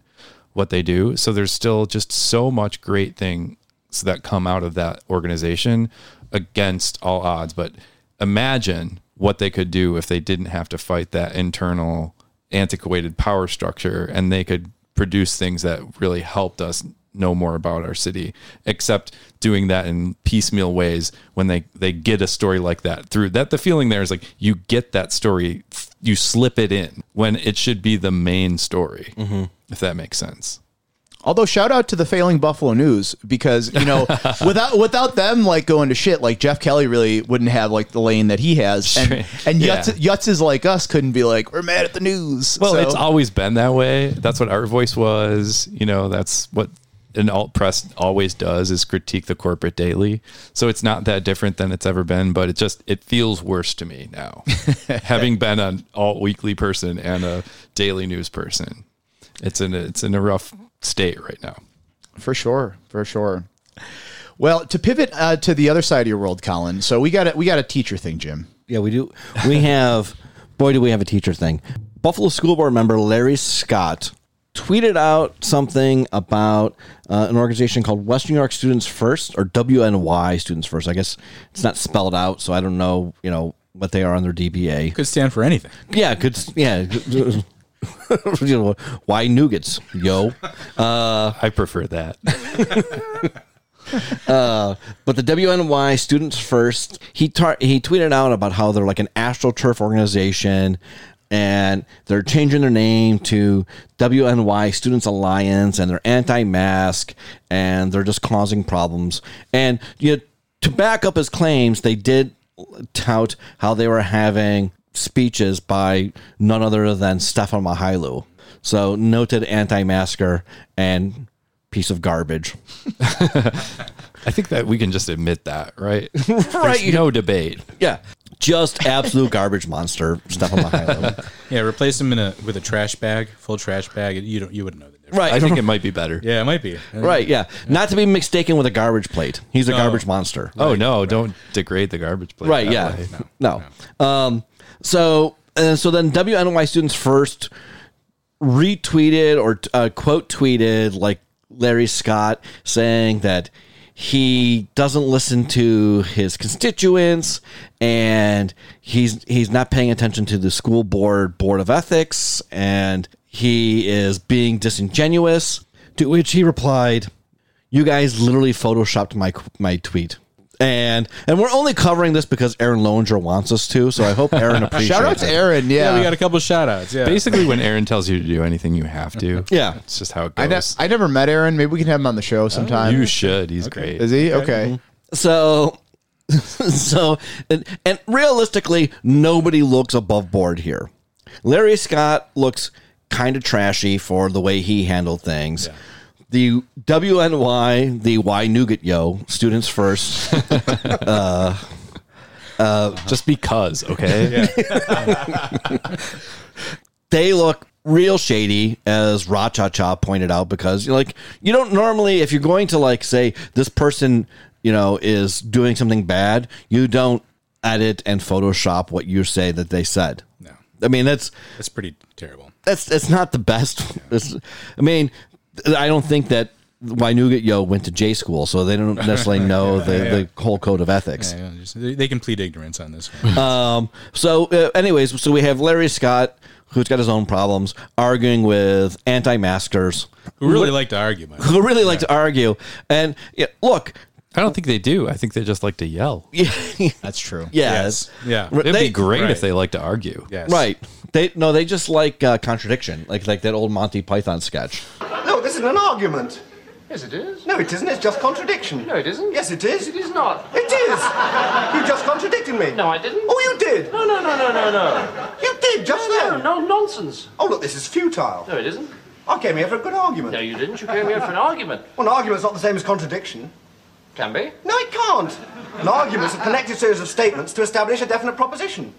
what they do. So there's still just so much great things that come out of that organization against all odds. But imagine what they could do if they didn't have to fight that internal antiquated power structure and they could produce things that really helped us know more about our city except doing that in piecemeal ways when they they get a story like that through that the feeling there is like you get that story you slip it in when it should be the main story mm-hmm. if that makes sense Although shout out to the failing Buffalo News because you know without without them like going to shit like Geoff Kelly really wouldn't have like the lane that he has and and Yeah. Yutz, Yutzes like us couldn't be like we're mad at the news. Well, So- it's always been that way. That's what our voice was. You know, that's what an alt press always does is critique the corporate daily. So it's not that different than it's ever been, but it just it feels worse to me now. Having been an alt weekly person and a daily news person. It's in a, it's in a rough state right now. For sure, for sure. Well, to pivot uh, to the other side of your world, Colin. So we got a, we got a teacher thing, Jim. Yeah, we do. We have, boy, do we have a teacher thing. Buffalo School Board member Larry Scott tweeted out something about uh, an organization called Western New York Students First or WNY Students First. I guess it's not spelled out, so I don't know, you know, what they are on their DBA. Could stand for anything. Yeah, could Yeah. you know, why nougats, yo? I prefer that. Uh, but the WNY Students First, he tar- he tweeted out about how they're like an AstroTurf organization, and they're changing their name to WNY Students Alliance, and they're anti-mask, and they're just causing problems. And you know, to back up his claims, they did tout how they were having speeches by none other than Stefan Mychajliw. So noted anti-masker and piece of garbage. I think that we can just admit that, right? Right, There's no debate. Yeah. Just absolute garbage monster, Stefan Mychajliw. Yeah, replace him in a with a trash bag, full trash bag. You don't you wouldn't know the difference. Right. I think it might be better. Yeah, it might be. right, yeah. Not to be mistaken with a garbage plate. He's a No. garbage monster. Oh no! Don't degrade the garbage plate. right, that yeah. way. No. Um so and so then WNY students first retweeted or uh, quote tweeted like Larry Scott saying that he doesn't listen to his constituents and he's he's not paying attention to the school board board of ethics and he is being disingenuous. To which he replied you guys literally photoshopped my my tweet and and we're only covering this because Aaron Loninger wants us to so I hope Aaron appreciates Shout out to it. Aaron. Yeah, Yeah, we got a couple shout outs. Yeah. Basically, when Aaron tells you to do anything, you have to. Yeah. it's just how it I, ne- goes. I never met Aaron. Maybe we can have him on the show sometime. Oh, you should. He's great. Is he okay? Mm-hmm. So, so, and, and realistically, nobody looks above board here. Larry Scott looks kind of trashy for the way he handled things. The WNY, the Y Nougat Yo, students first. Uh, uh, Just because, okay? they look real shady, as Ra Cha Cha pointed out, because you're like you don't normally, if you're going to like say this person, you know, is doing something bad, you don't edit and Photoshop what you say that they said. No. I mean that's That's pretty terrible. that's that's not the best. It's, I mean, I don't think that Wynougat Yo went to J school, so they don't necessarily know the, the whole code of ethics. Yeah, yeah, just- they, they can plead ignorance on this one. Um, so, uh, anyways, so we have Larry Scott, who's got his own problems, arguing with anti-maskers Who really like to argue, who really like to argue. And yeah, look, I don't think they do. I think they just like to yell. yeah, That's true. Yes. Yeah. It'd They- be great right. if they like to argue. Yes. right. They no, they just like uh, contradiction, like like that old Monty Python sketch. No, this isn't an argument. Yes, it is. No, it isn't. It's just contradiction. No, it isn't. Yes, it is. It is not. It is. You just contradicted me. No, I didn't. Oh, you did. No, no, no, no, no, no. You did just No, then. no, nonsense. Oh, look, this is futile. No, it isn't. I came here for a good argument. No, you didn't. You came here for an argument. Well, an argument's not the same as contradiction. Can be. No, it can't. An argument is a connected series of statements to establish a definite proposition.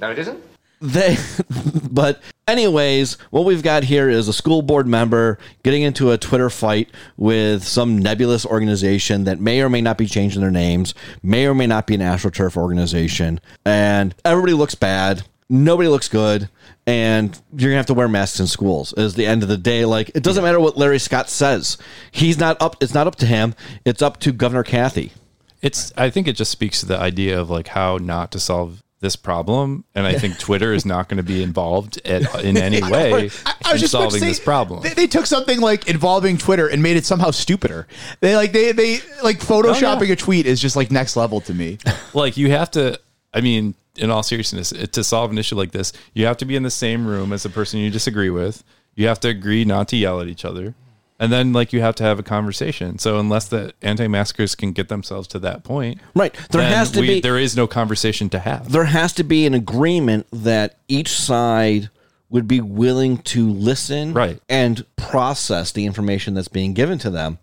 No, it isn't. they but anyways what we've got here is a school board member getting into a twitter fight with some nebulous organization that may or may not be changing their names may or may not be an astroturf organization and everybody looks bad nobody looks good and you're gonna have to wear masks in schools is the end of the day like it doesn't matter what larry scott says he's not up it's not up to him it's up to governor kathy It's. I think it just speaks to the idea of like how not to solve this problem, and I think Twitter is not going to be involved at, in any way I, I in was just solving say, this problem. They, they took something like involving Twitter and made it somehow stupider. They like they they like oh, photoshopping a tweet is just like next level to me. like you have to i mean in all seriousness it- to solve an issue like this you have to be in the same room as the person you disagree with you have to agree not to yell at each other and then like you have to have a conversation so unless the anti-maskers can get themselves to that point Right. There has to we- be- there is no conversation to have there has to be an agreement that each side would be willing to listen Right. and process the information that's being given to them.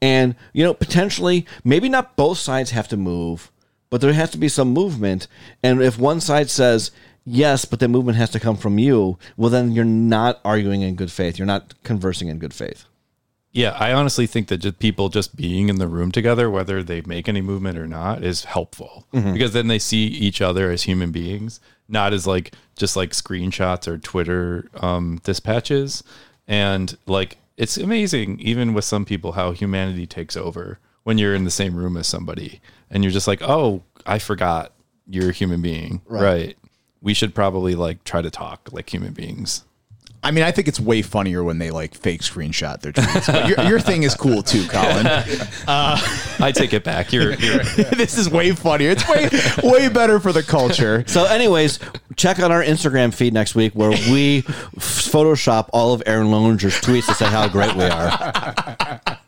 And, you know, potentially, maybe not both sides have to move, but there has to be some movement. And if one side says, yes, but the movement has to come from you, well, then you're not arguing in good faith. You're not conversing in good faith. Yeah, I honestly think that just people just being in the room together, whether they make any movement or not, is helpful because then they see each other as human beings, not as like just like screenshots or Twitter um, dispatches. And like it's amazing, even with some people, how humanity takes over when you're in the same room as somebody and you're just like, oh, I forgot you're a human being, right. We should probably like try to talk like human beings. I mean, I think it's way funnier when they like fake screenshot their tweets. But your, your thing is cool too, Colin. Uh, I take it back. You're, you're this is way funnier. It's way way better for the culture. So, anyways, check out our Instagram feed next week where we Photoshop all of Aaron Loninger's tweets to say how great we are.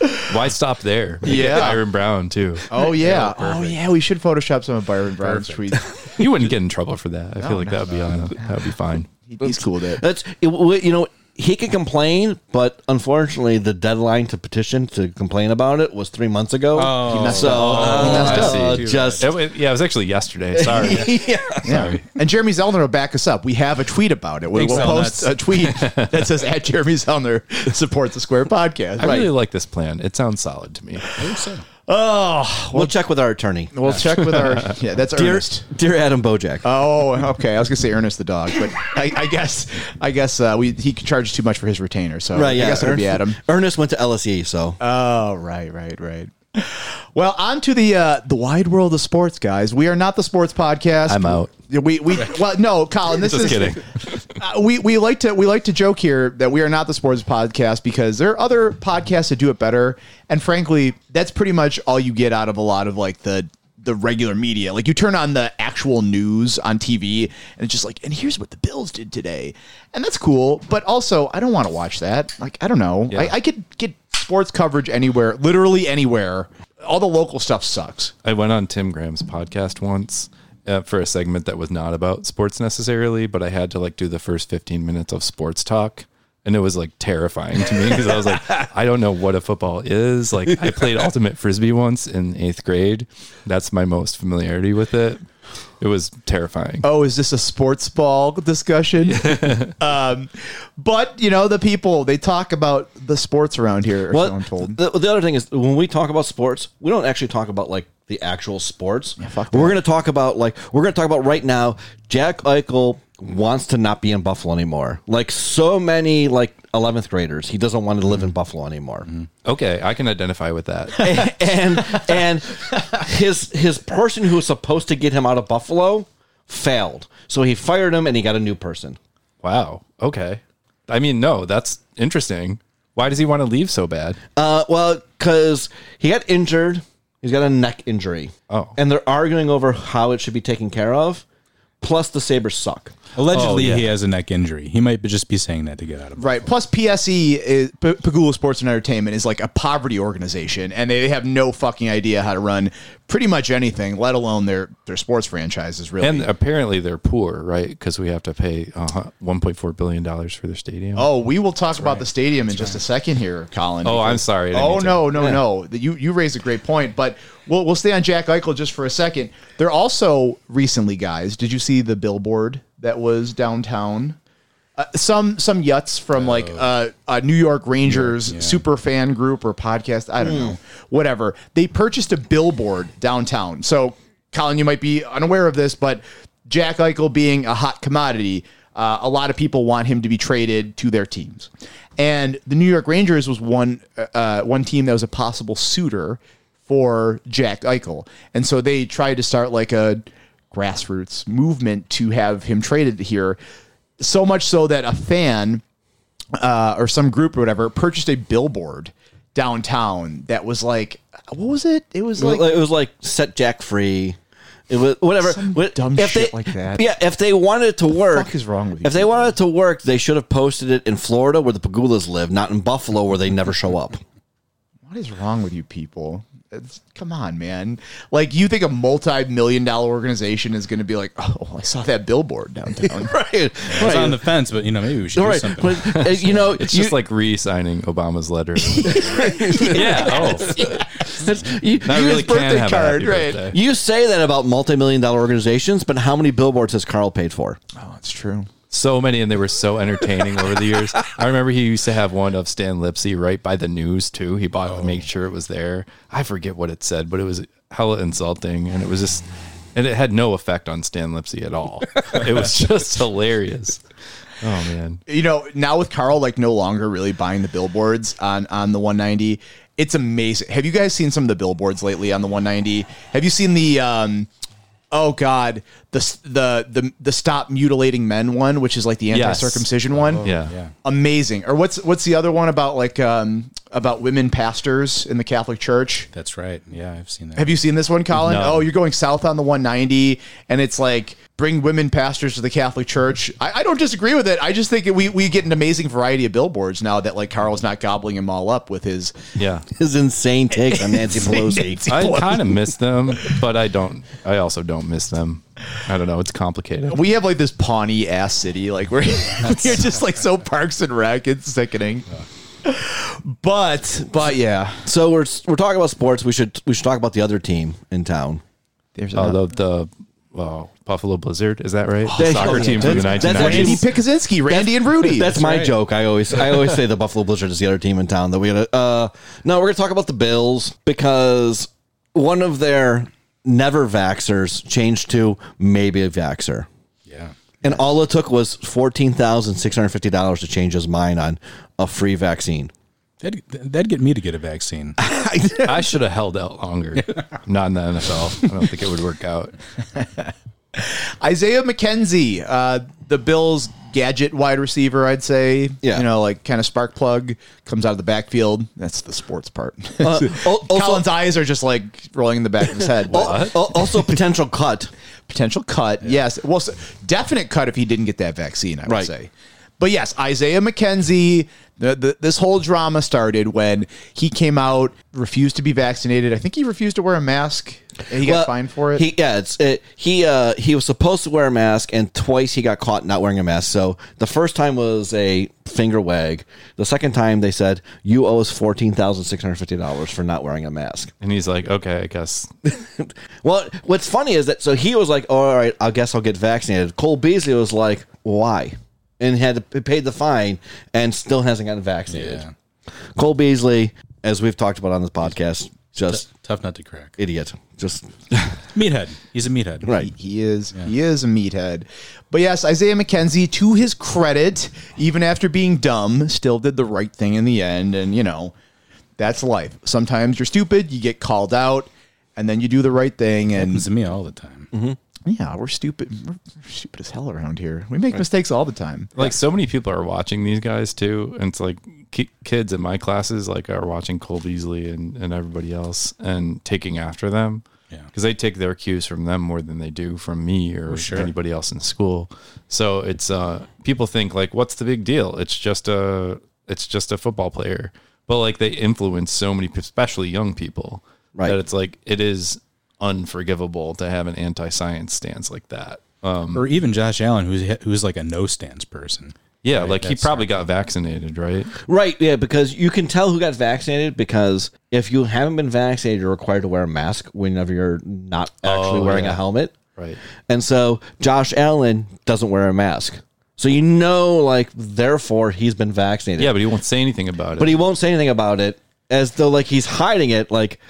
why stop there? Make Yeah. Byron Brown too. Oh yeah. Oh yeah. We should Photoshop some of Byron Brown's tweets. You wouldn't get in trouble for that. I feel like that would be on. That would be fine. He's cool with it. That's it, you know he can complain, but unfortunately, the deadline to petition to complain about it was three months ago. Oh. messed so up. He messed up. uh, just It wa- yeah, it was actually yesterday. Sorry. Yeah. And Jeremy Zellner will back us up. We have a tweet about it. We'll, Thanks, we'll post Zellnuts. a tweet that says at Jeremy Zellner support the Square podcast. I really like this plan. It sounds solid to me. We'll check with our attorney, We'll check with our yeah. That's dear, Ernest. dear Adam Bojack. Oh, okay. I was gonna say Ernest the dog, but I, I guess I guess uh, we he charged too much for his retainer, so right? Yeah, I guess it'll be Adam. Ernest went to LSE, so Oh, right, right, right. Well, on to the uh, the wide world of sports, guys. We are not the sports podcast. I'm out. We we well no, Colin. This Just is kidding. Uh, we we like to we like to joke here that we are not the sports podcast because there are other podcasts that do it better, and frankly, that's pretty much all you get out of a lot of like the the regular media. Like you turn on the actual news on TV, and it's just like, and here's what the Bills did today, and that's cool. But also, I don't want to watch that. Like I don't know. Yeah. I, I could get sports coverage anywhere, literally anywhere. All the local stuff sucks. I went on Tim Graham's podcast once uh, for a segment that was not about sports necessarily, but I had to like do the first 15 minutes of sports talk. And it was like terrifying to me because I was like, I don't know what a football is. Like, I played ultimate frisbee once in eighth grade. That's my most familiarity with it. It was terrifying. oh, is this a sports ball discussion? um, but you know, the people they talk about the sports around here. Are What so I'm told. The, the other thing is when we talk about sports, we don't actually talk about like the actual sports. fuck we're going to talk about like we're going to talk about right now. Jack Eichel wants to not be in Buffalo anymore. Like so many like 11th graders, he doesn't want to live in Buffalo anymore. Okay, I can identify with that. and and his his person who was supposed to get him out of Buffalo failed. So he fired him and he got a new person. Wow. Okay. I mean, no, that's interesting. Why does he want to leave so bad? Uh, well, because he got injured. He's got a neck injury. Oh. And they're arguing over how it should be taken care of. Plus, the Sabres suck. Allegedly, Oh, yeah. he has a neck injury. He might be- just be saying that to get out of it. Right. Plus, PSE is P- Pegula Sports and Entertainment is like a poverty organization, and they have no fucking idea how to run pretty much anything, let alone their their sports franchises. Really. And apparently they're poor, right? Because we have to pay uh, 1.4 billion dollars for their stadium. oh, we will talk about the stadium in just a second here, Colin. Oh, I'm sorry. I didn't Oh mean to- no, no, no! You you raised a great point, but we'll we'll stay on Jack Eichel just for a second. They're also recently, guys. Did you see the billboard that was downtown? Uh, some some yuts from like uh, a New York Rangers yeah. super fan group or podcast. I don't know, whatever. They purchased a billboard downtown. So, Colin, you might be unaware of this, but Jack Eichel being a hot commodity, uh, a lot of people want him to be traded to their teams, and the New York Rangers was one uh, one team that was a possible suitor for Jack Eichel, and so they tried to start like a grassroots movement to have him traded here. So much so that a fan uh, or some group or whatever purchased a billboard downtown that was like, what was it? It was like it was like set Jack free. It was whatever. Some dumb if shit they- like that. Yeah, if they wanted it to work, fuck is wrong with you If they wanted it to work, they should have posted it in Florida where the Pegulas live, not in Buffalo where they never show up. what is wrong with you people? It's, come on, man. Like you think a multi-million dollar organization is going to be like, oh, I saw that billboard downtown. right, I was right. on the fence, but you know, maybe we should do something. But, uh, you know, It's you, just like re-signing Obama's letter. yeah. Oh, you, I you- really can birthday have card, a happy right. birthday. you say that about multi-million dollar organizations, but how many billboards has Carl paid for? oh, it's true. So many, and they were so entertaining over the years. I remember he used to have one of Stan Lipsey right by the news too. He bought it to make sure it was there. I forget what it said, but it was hella insulting, and it was just, and it had no effect on Stan Lipsey at all. It was just hilarious. Oh man. you know, now with Carl like no longer really buying the billboards on on the 190, It's amazing. Have you guys seen some of the billboards lately on the 190? Have you seen the um oh god, the the the the stop mutilating men one, which is like the anti-circumcision one? Yeah. Yeah. Amazing. Or what's what's the other one about like um about women pastors in the Catholic Church? That's right. Yeah, I've seen that. Have you seen this one, Colin? No. Oh, you're going south on the 190, and it's like bring women pastors to the Catholic Church. I, I don't disagree with it. I just think we we get an amazing variety of billboards now that like Carl's not gobbling them all up with his. Yeah. His insane takes on Nancy Pelosi. I kind of miss them, but I don't. I also don't miss them. I don't know. It's complicated. We have like this Pawnee ass city, like we're we're just like so Parks and Rec. It's sickening. But but yeah, So we're we're talking about sports. We should we should talk about the other team in town. there's Oh, the the Buffalo Blizzard. Is that right? The you soccer go. team from the That's- that's 1990s. Randy Pikuzinski, Randy and Rudy. That's, my right. joke. I always I always say the Buffalo Blizzard is the other team in town that we gotta. Uh, no, we're gonna talk about the Bills because one of their never vaxxers changed to maybe a vaxxer. Yeah. And all it took was fourteen thousand six hundred fifty dollars to change his mind on a free vaccine. That'd, that'd get me to get a vaccine. I should have held out longer. Not in the NFL. I don't think it would work out. Isaiah McKenzie, uh, the Bills' gadget wide receiver, I'd say. Yeah. You know, like kind of spark plug, comes out of the backfield. That's the sports part. Uh, al- also- Colin's eyes are just like rolling in the back of his head. Al- al- also, potential cut. Potential cut, yes. Well, s- definite cut if he didn't get that vaccine, I would Right. say. But yes, Isaiah McKenzie, the, the, this whole drama started when he came out, refused to be vaccinated. I think he refused to wear a mask. and He got fined for it. He yeah, it's it, he uh he was supposed to wear a mask and twice he got caught not wearing a mask. So the first time was a finger wag. The second time they said you owe us fourteen thousand six hundred fifty dollars for not wearing a mask. And he's like, okay, I guess. Well, what's funny is that so he was like, all right, I guess I'll get vaccinated. Cole Beasley was like, why? And had to pay the fine and still hasn't gotten vaccinated. Yeah. Cole Beasley, as we've talked about on this podcast, just Tough nut to crack. idiot. Just Meathead. He's a meathead. right. He, he is. He is a meathead. But yes, Isaiah McKenzie, to his credit, even after being dumb, still did the right thing in the end. And you know, that's life. Sometimes you're stupid, you get called out, and then you do the right thing. And Happens to me all the time. Mm-hmm. Yeah, we're stupid. We're, stupid as hell around here. We make mistakes all the time. Like so many people are watching these guys too, and it's like ki- kids in my classes like are watching Cole Beasley and, and everybody else and taking after them. Yeah. because they take their cues from them more than they do from me or sure. anybody else in school. So it's uh, people think like, what's the big deal? It's just a it's just a football player, but like they influence so many, especially young people, Right. that it's like it is unforgivable to have an anti-science stance like that. Um, Or even Josh Allen, who's who's like a no stance person. yeah, Right, like he probably got vaccinated, right? Right, yeah, because you can tell who got vaccinated because if you haven't been vaccinated, you're required to wear a mask whenever you're not actually Oh, wearing yeah. a helmet. Right. And so Josh Allen doesn't wear a mask. So you know, like, therefore he's been vaccinated. Yeah, but he won't say anything about it. but he won't say anything about it as though, like, he's hiding it. Like,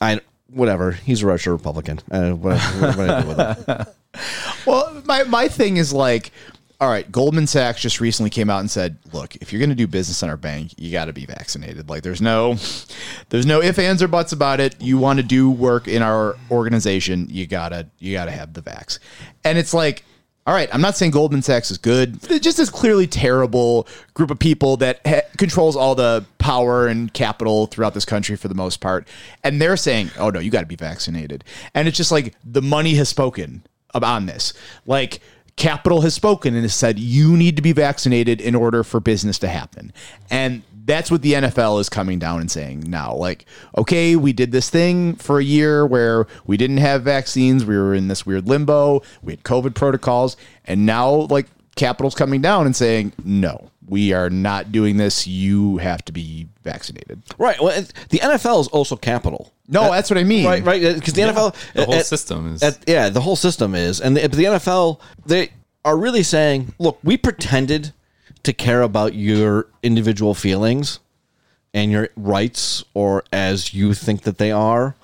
I, whatever. He's a Russian Republican. Uh, what, what, what I do with it? Well, my, my thing is like, all right, Goldman Sachs just recently came out and said, look, if you're going to do business in our bank, you got to be vaccinated. Like, there's no, there's no ifs, ands, or buts about it. You want to do work in our organization, you gotta, you gotta have the vax. And it's like, all right, I'm not saying Goldman Sachs is good. They're just this clearly terrible group of people that ha- controls all the power and capital throughout this country for the most part. And they're saying, oh no, you got to be vaccinated. And it's just like the money has spoken on this. Like capital has spoken and has said you need to be vaccinated in order for business to happen. And that's what the NFL is coming down and saying now. Like, okay, we did this thing for a year where we didn't have vaccines. We were in this weird limbo. We had COVID protocols. And now, like, capital's coming down and saying, no, we are not doing this. You have to be vaccinated. Right. Well, the NFL is also capital. No, that's what I mean. Right, right. Uh, because the NFL, The whole at- system is- at- yeah, the whole system is, and the, the NFL they are really saying, look, we pretended to care about your individual feelings and your rights, or as you think that they are.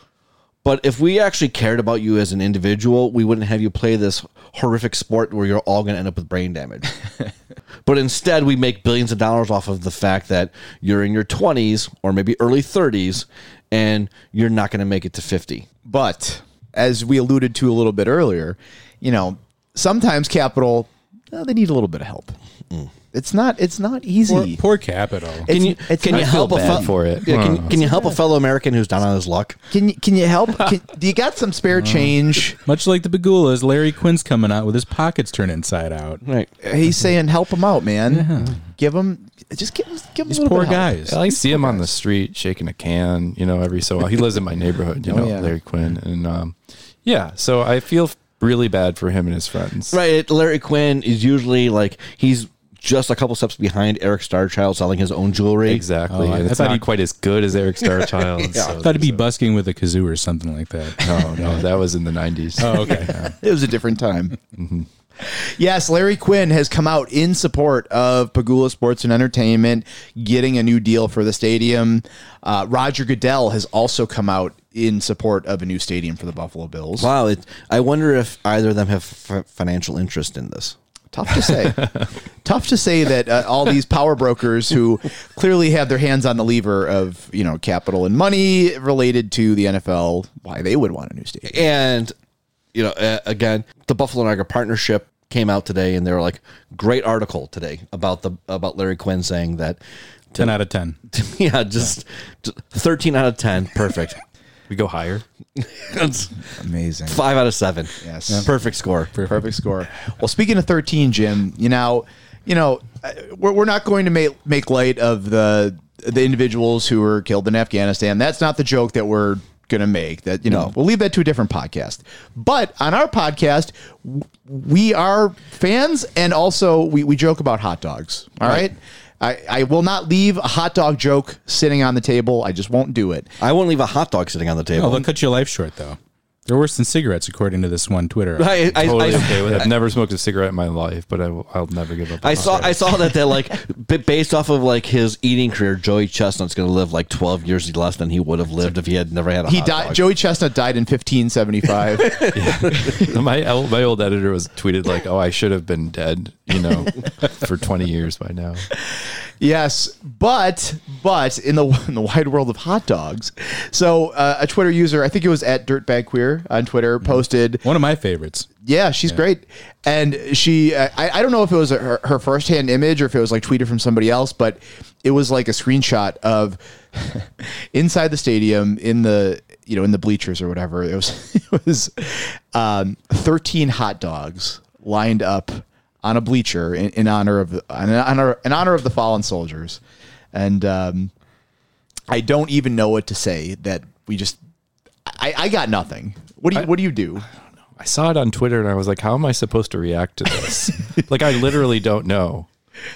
But if we actually cared about you as an individual, we wouldn't have you play this horrific sport where you're all going to end up with brain damage. But instead, we make billions of dollars off of the fact that you're in your 20s or maybe early 30s and you're not going to make it to 50. But as we alluded to a little bit earlier, you know, sometimes capital they need a little bit of help. Mm. It's not it's not Poor, easy. poor capital. It's- Can you, it's can you help a feel bad fel- for it. Yeah, can, can you help a fellow American who's down on his luck? Can you can you help? Can, do you got some spare change? Much like the Pegulas, Larry Quinn's coming out with his pockets turned inside out. Right. He's saying help him out, man. Give him just give him give him These a little poor bit of help. guys. I see him on the street shaking a can, you know, every so while. He lives in my neighborhood, you Oh, know, yeah. Larry Quinn. And um, yeah, so I feel really bad for him and his friends. Right. Larry Quinn is usually like, he's just a couple steps behind Eric Starchild selling his own jewelry. Exactly. Oh, I- and I it's thought not he- quite as good as Eric Starchild. Yeah. so I thought he'd be busking with a kazoo or something like that. No, no, that was in the 90s. Oh, okay. It was a different time. Yes, Larry Quinn has come out in support of Pegula Sports and Entertainment getting a new deal for the stadium. Uh, Roger Goodell has also come out in support of a new stadium for the Buffalo Bills. Wow. It, I wonder if either of them have f- financial interest in this. Tough to say. Tough to say that uh, all these power brokers who clearly have their hands on the lever of you know capital and money related to the NFL, why they would want a new stadium. And, you know, uh, again, the Buffalo Niagara partnership came out today and they were like, great article today about the, about Larry Quinn saying that, 10 out of 10. yeah, just, just 13 out of 10. Perfect. We go higher. It's Amazing. five out of seven. Yes. Yeah. Perfect score. Perfect score. Well, speaking of 13, Jim, you know, you know, uh, we're, we're not going to make make light of the the individuals who were killed in Afghanistan. That's not the joke that we're going to make. That you know, No. we'll leave that to a different podcast. But on our podcast, w- we are fans, and also we we joke about hot dogs. All right. I, I will not leave a hot dog joke sitting on the table. I just won't do it. I won't leave a hot dog sitting on the Oh, table. they'll cut your life short, though. They're worse than cigarettes, according to this one Twitter. I, I, Totally I- okay with it. I've never smoked a cigarette in my life, but I will, I'll never give up. I saw I cigarettes. saw that that like b- based off of like his eating career, Joey Chestnut's going to live like twelve years less than he would have lived if he had never had a He hot died. dog. Joey Chestnut died in 1575. my my old editor was tweeted like, "Oh, I should have been dead," you know, for 20 years by now. Yes, but but in the in the wide world of hot dogs, so uh, a Twitter user, I think it was at dirtbagqueer on Twitter, posted, One of my favorites. yeah, she's great, and she, uh, I, I don't know if it was her, her first hand image or if it was like tweeted from somebody else, but it was like a screenshot of inside the stadium in the you know in the bleachers or whatever. It was it was um, thirteen hot dogs lined up on a bleacher in, in honor of the, in honor in honor of the fallen soldiers, and um, I don't even know what to say. That we just I, I got nothing. What do you what do you do? I saw it on Twitter and I was like, "How am I supposed to react to this?" like, I literally don't know.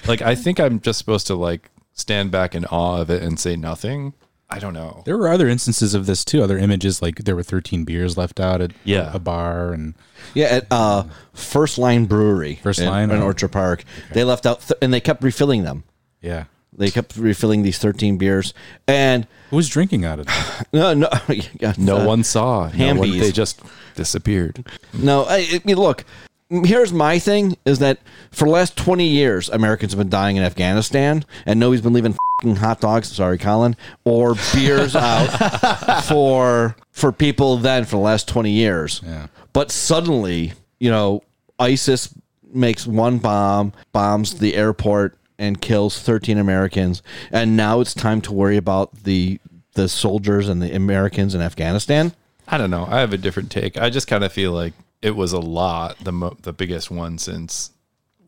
Like, I think I'm just supposed to like stand back in awe of it and say nothing. I don't know. There were other instances of this too. Other images, like there were 13 beers left out at Yeah. a bar, and yeah, at uh, First Line Brewery, First in, Line, in oh. Orchard Park. They left out th- and they kept refilling them. yeah, They kept refilling these thirteen beers, and who was drinking out of them? no, no, yeah, No uh, one saw. No one, they just disappeared. No, I, I mean, look. Here's my thing: is that for the last 20 years, Americans have been dying in Afghanistan, and nobody's been leaving fing hot dogs. Sorry, Colin, or beers out for for people then for the last 20 years. Yeah. But suddenly, you know, ISIS makes one bomb, bombs the airport, and kills 13 Americans, and now it's time to worry about the the soldiers and the Americans in Afghanistan. I don't know. I have a different take. I just kind of feel like it was a lot, the mo- the biggest one since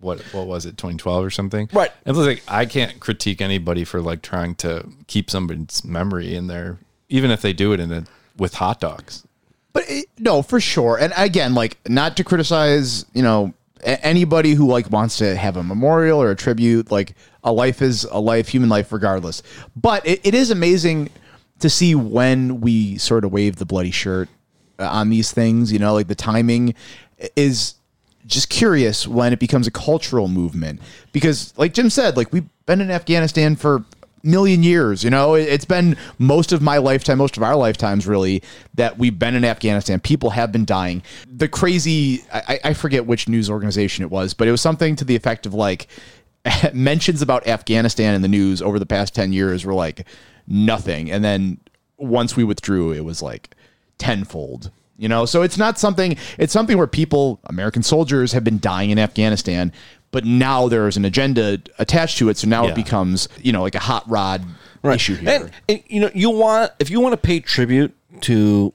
what what was it, 2012 or something? Right. It was like I can't critique anybody for like trying to keep somebody's memory in there, even if they do it in a with hot dogs. But it, no, for sure. And again, like not to criticize, you know, a- anybody who like wants to have a memorial or a tribute. Like a life is a life, human life, regardless. But it, it is amazing to see when we sort of wave the bloody shirt uh, on these things. You know, like the timing is just curious when it becomes a cultural movement because, like Jim said, like we've been in Afghanistan for million years. You know, It- it's been most of my lifetime, most of our lifetimes, really, that we've been in Afghanistan. People have been dying. The crazy, I, I forget which news organization it was, but it was something to the effect of like, mentions about Afghanistan in the news over the past 10 years were like nothing. And then once we withdrew, it was like tenfold. You know, so it's not something, it's something where people, American soldiers, have been dying in Afghanistan, but now there's an agenda attached to it. So now Yeah. it becomes, you know, like a hot rod issue here. And, and you know, you want if you want to pay tribute to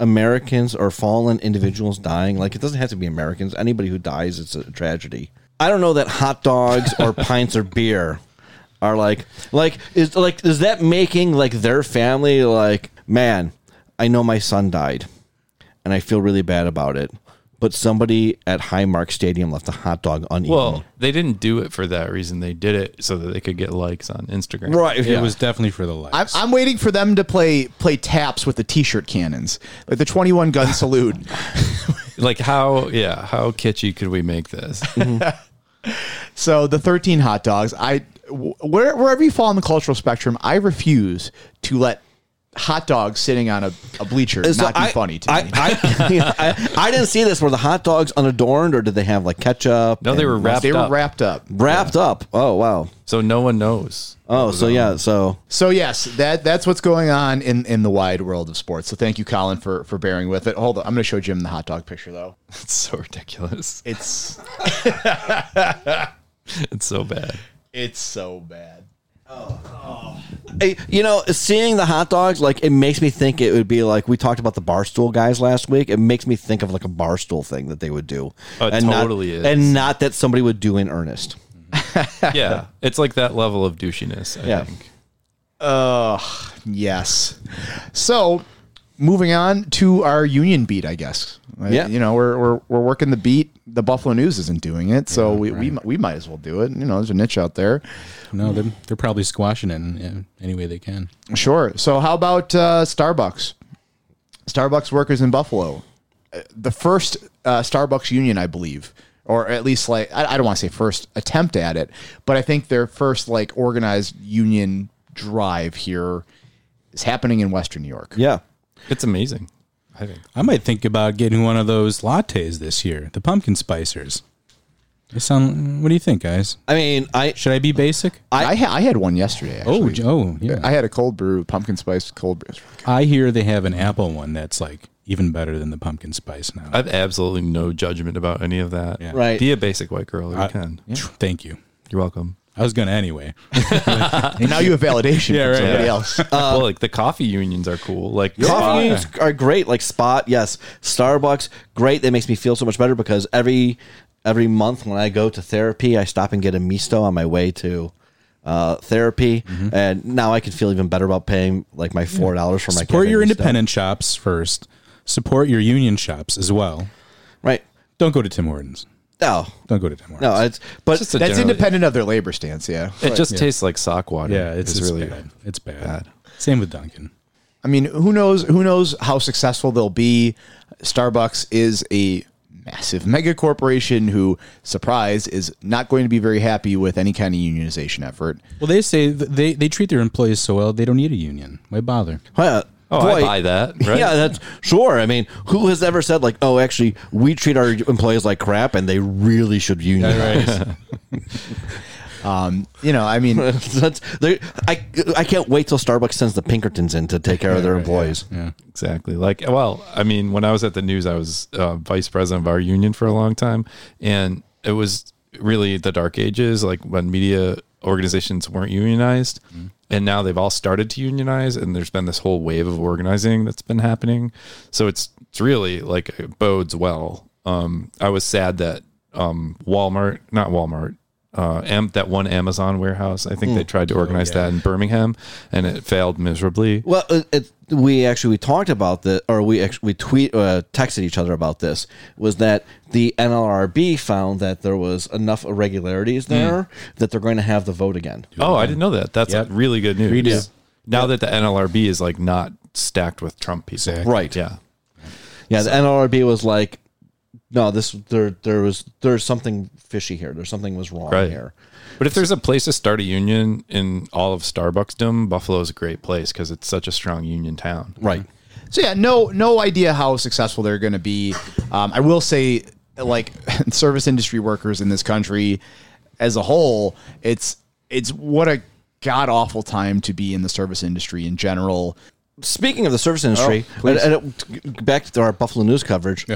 Americans or fallen individuals dying, like it doesn't have to be Americans. Anybody who dies, it's a tragedy. I don't know that hot dogs or pints or beer are like like is like is that making like their family like man? I know my son died, and I feel really bad about it. But somebody at Highmark Stadium left a hot dog uneaten. Well, they didn't do it for that reason. They did it so that they could get likes on Instagram. right? It was definitely for the likes. I'm, I'm waiting for them to play play taps with the t-shirt cannons, like the 21 gun salute. Like how? Yeah, how kitschy could we make this? So the 13 hot dogs, I wh- where, wherever you fall on the cultural spectrum, I refuse to let hot dogs sitting on a, a bleacher So not be I- funny to I, me. I, I, I didn't see this. Were the hot dogs unadorned, or did they have like ketchup? No, they were wrapped they were up. wrapped up. wrapped up. Oh wow. So no one knows. Oh, so yeah. So So yes, that that's what's going on in, in the wide world of sports. So thank you, Colin, for for bearing with it. Hold on, I'm going to show Jim the hot dog picture though. It's so ridiculous. It's It's so bad. it's so bad. Oh. Hey, you know, seeing the hot dogs, like it makes me think it would be like we talked about the barstool guys last week. It makes me think of like a barstool thing that they would do. Oh, it and totally not, is. and not that somebody would do in earnest. Yeah, it's like that level of douchiness. I Yeah. think. Yes. So, moving on to our union beat, I guess. Yeah. You know, we're, we're, we're working the beat. The Buffalo News isn't doing it, so we, we we might as well do it. You know, there's a niche out there. no, they're, they're probably squashing it in, in any way they can. Sure. So, how about uh, Starbucks? Starbucks workers in Buffalo, Uh, the first uh, Starbucks union, I believe, or at least like I, I don't want to say first attempt at it, but I think their first like organized union drive here is happening in Western New York. Yeah. It's amazing. I think. I might think about getting one of those lattes this year, the pumpkin spicers. They sound. What do you think, guys? I mean, I Should I be basic? I, ha- I had one yesterday. oh, Actually. j- oh, yeah. I had a cold brew, pumpkin spice cold brew. I hear they have an apple one that's like even better than the pumpkin spice now. I have absolutely no judgment about any of that. Yeah. Right. Be a basic white girl if you I- can. Thank you. You're welcome. I was gonna anyway. And now you have validation Yeah, from right, somebody yeah. else. well, like the coffee unions are cool. Like Coffee Spot- unions are great. Like Spot, yes. Starbucks, great. That makes me feel so much better because every every month when I go to therapy, I stop and get a misto on my way to uh, therapy, Mm-hmm. and now I can feel even better about paying like my four dollars for my Support your Misto. independent shops first. Support your union shops as well. Right? Don't go to Tim Hortons. No, Don't go to Tim Hortons. no. It's but Just a That's general- independent of their labor stance, yeah. It just tastes like sock water. yeah, it's, it's really bad. It's bad. bad. Same with Dunkin'. I mean, who knows? Who knows how successful they'll be? Starbucks is a massive mega corporation who, surprise, is not going to be very happy with any kind of unionization effort. Well, they say th- they they treat their employees so well they don't need a union. Why bother? Well, Oh, I buy that, right? Yeah, that's sure. I mean, who has ever said like, "Oh, actually, we treat our employees like crap, and they really should unionize"? Um, You know, I mean, that's, I I can't wait till Starbucks sends the Pinkertons in to take care of their employees. Yeah. Exactly. Like, well, I mean, when I was at the news, I was uh, vice president of our union for a long time, and it was really the dark ages, like when media organizations weren't unionized, and now they've all started to unionize, and there's been this whole wave of organizing that's been happening. So it's it's really like it bodes well. Um, I was sad that um, Walmart, not Walmart. Uh, Am, that one Amazon warehouse. I think they tried to organize that in Birmingham, and it failed miserably. Well, it, it, we actually we talked about the, or we actually we tweet uh, texted each other about this. Was that the NLRB found that there was enough irregularities there that they're going to have the vote again. Oh, I didn't know that. That's Yep. really good news. Redo. Now that the NLRB is like not stacked with Trump people. Exactly. Right. Yeah. Yeah, the NLRB was like, no, this there there was there's something fishy here. There's something was wrong Right. here. But if there's a place to start a union in all of Starbucksdom, Buffalo is a great place because it's such a strong union town. Right. so yeah, no, no idea how successful they're going to be. Um, I will say, like, service industry workers in this country, as a whole, it's it's what a god awful time to be in the service industry in general. Speaking of the service industry, Oh, and, and it- back to our Buffalo News coverage.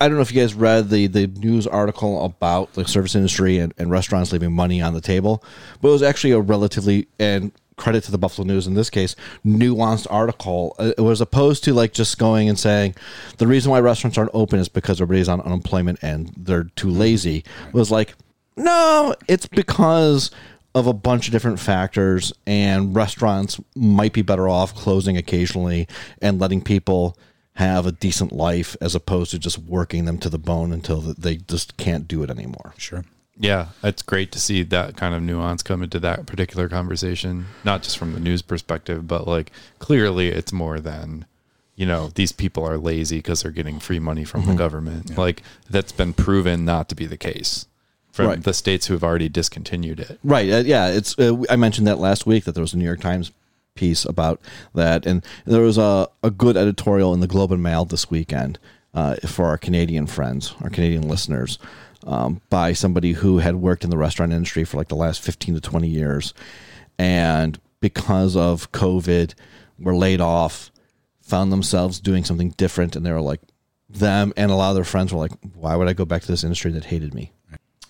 I don't know if you guys read the, the news article about the service industry and, and restaurants leaving money on the table, but it was actually a relatively and credit to the Buffalo News in this case nuanced article. Uh, It was opposed to like just going and saying the reason why restaurants aren't open is because everybody's on unemployment and they're too lazy. It was like no, it's because of a bunch of different factors, and restaurants might be better off closing occasionally and letting people have a decent life as opposed to just working them to the bone until they just can't do it anymore. Sure. Yeah, it's great to see that kind of nuance come into that particular conversation, not just from the news perspective, but like clearly it's more than, you know, these people are lazy because they're getting free money from Mm-hmm. the government. Like that's been proven not to be the case from Right. the states who have already discontinued it. Right. Uh, yeah. It's. Uh, I mentioned that last week that there was a New York Times piece about that, and there was a, a good editorial in the Globe and Mail this weekend uh, for our Canadian friends, our Canadian listeners, um, by somebody who had worked in the restaurant industry for like the last fifteen to twenty years, and because of COVID, were laid off, found themselves doing something different, and they were like, them and a lot of their friends were like, "Why would I go back to this industry that hated me?"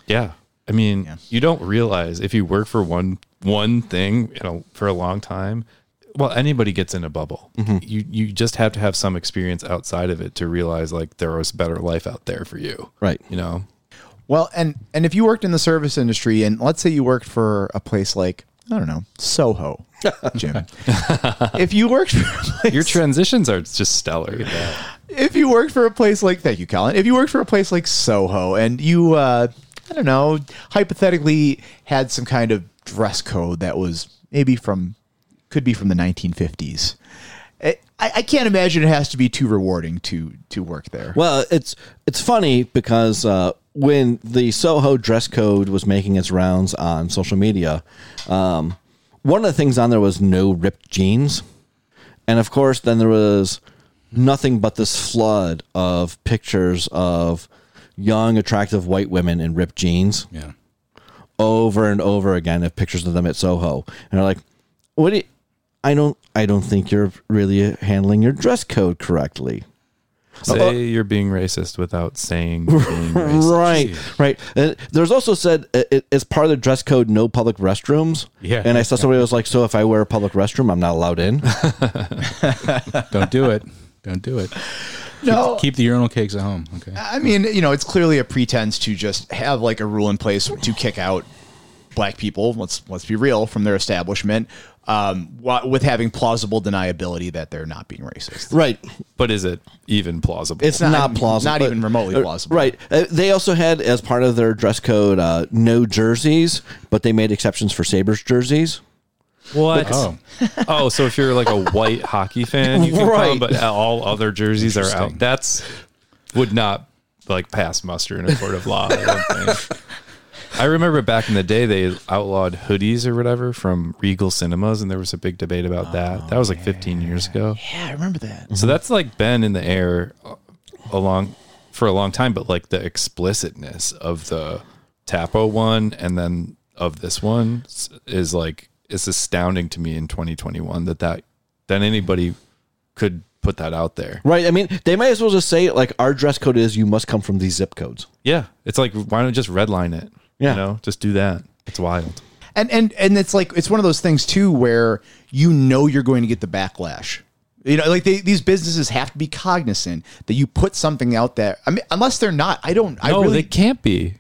Yeah. I mean, you don't realize if you work for one one thing, you know, for a long time, well, anybody gets in a bubble. You you just have to have some experience outside of it to realize like there was better life out there for you. Right. You know. Well, and and if you worked in the service industry, and let's say you worked for a place like I don't know Soho, Jim. if you worked for a place, Your transitions are just stellar. if you worked for a place like thank you, Colin. If you worked for a place like Soho, and you uh, I don't know, hypothetically had some kind of dress code that was maybe from could be from the 1950s. I, I can't imagine it has to be too rewarding to to work there. Well, it's it's funny because uh, when the Soho dress code was making its rounds on social media, um, one of the things on there was no ripped jeans, and of course, then there was nothing but this flood of pictures of young, attractive white women in ripped jeans Yeah. over and over again of pictures of them at Soho, and they're like, "What? Do you, I don't, I don't think you're really handling your dress code correctly." Say you're being racist without saying being racist. Right, right. And there's also said uh, it, as part of the dress code, no public restrooms. Yeah. And I saw somebody was like, "So if I wear a public restroom, I'm not allowed in." Don't do it. Don't do it. no, Keep the urinal cakes at home. Okay. I mean, you know, it's clearly a pretense to just have like a rule in place to kick out black people. Let's let's be real from their establishment, um, with having plausible deniability that they're not being racist. right. But is it even plausible? It's not, plausible. not even remotely plausible. Right. Uh, they also had as part of their dress code uh, no jerseys, but they made exceptions for Sabres jerseys. what? Oh, Oh, so if you're like a white hockey fan, you can Right. come, but all other jerseys are out. That's would not like pass muster in a court of law. I don't think. I remember back in the day they outlawed hoodies or whatever from Regal Cinemas, and there was a big debate about that. That was like 15 years ago. Yeah, I remember that. So that's like been in the air uh, along for a long time, but like the explicitness of the Tappo one and then of this one is like it's astounding to me in 2021 that that that anybody could put that out there. Right. I mean, they might as well just say like our dress code is you must come from these zip codes. Yeah, it's like why don't just redline it? Yeah. you know, just do that. It's wild. And and and it's like it's one of those things too where you know you're going to get the backlash. You know, like they, these businesses have to be cognizant that you put something out there. I mean, unless they're not, I don't. I No, really they can't be.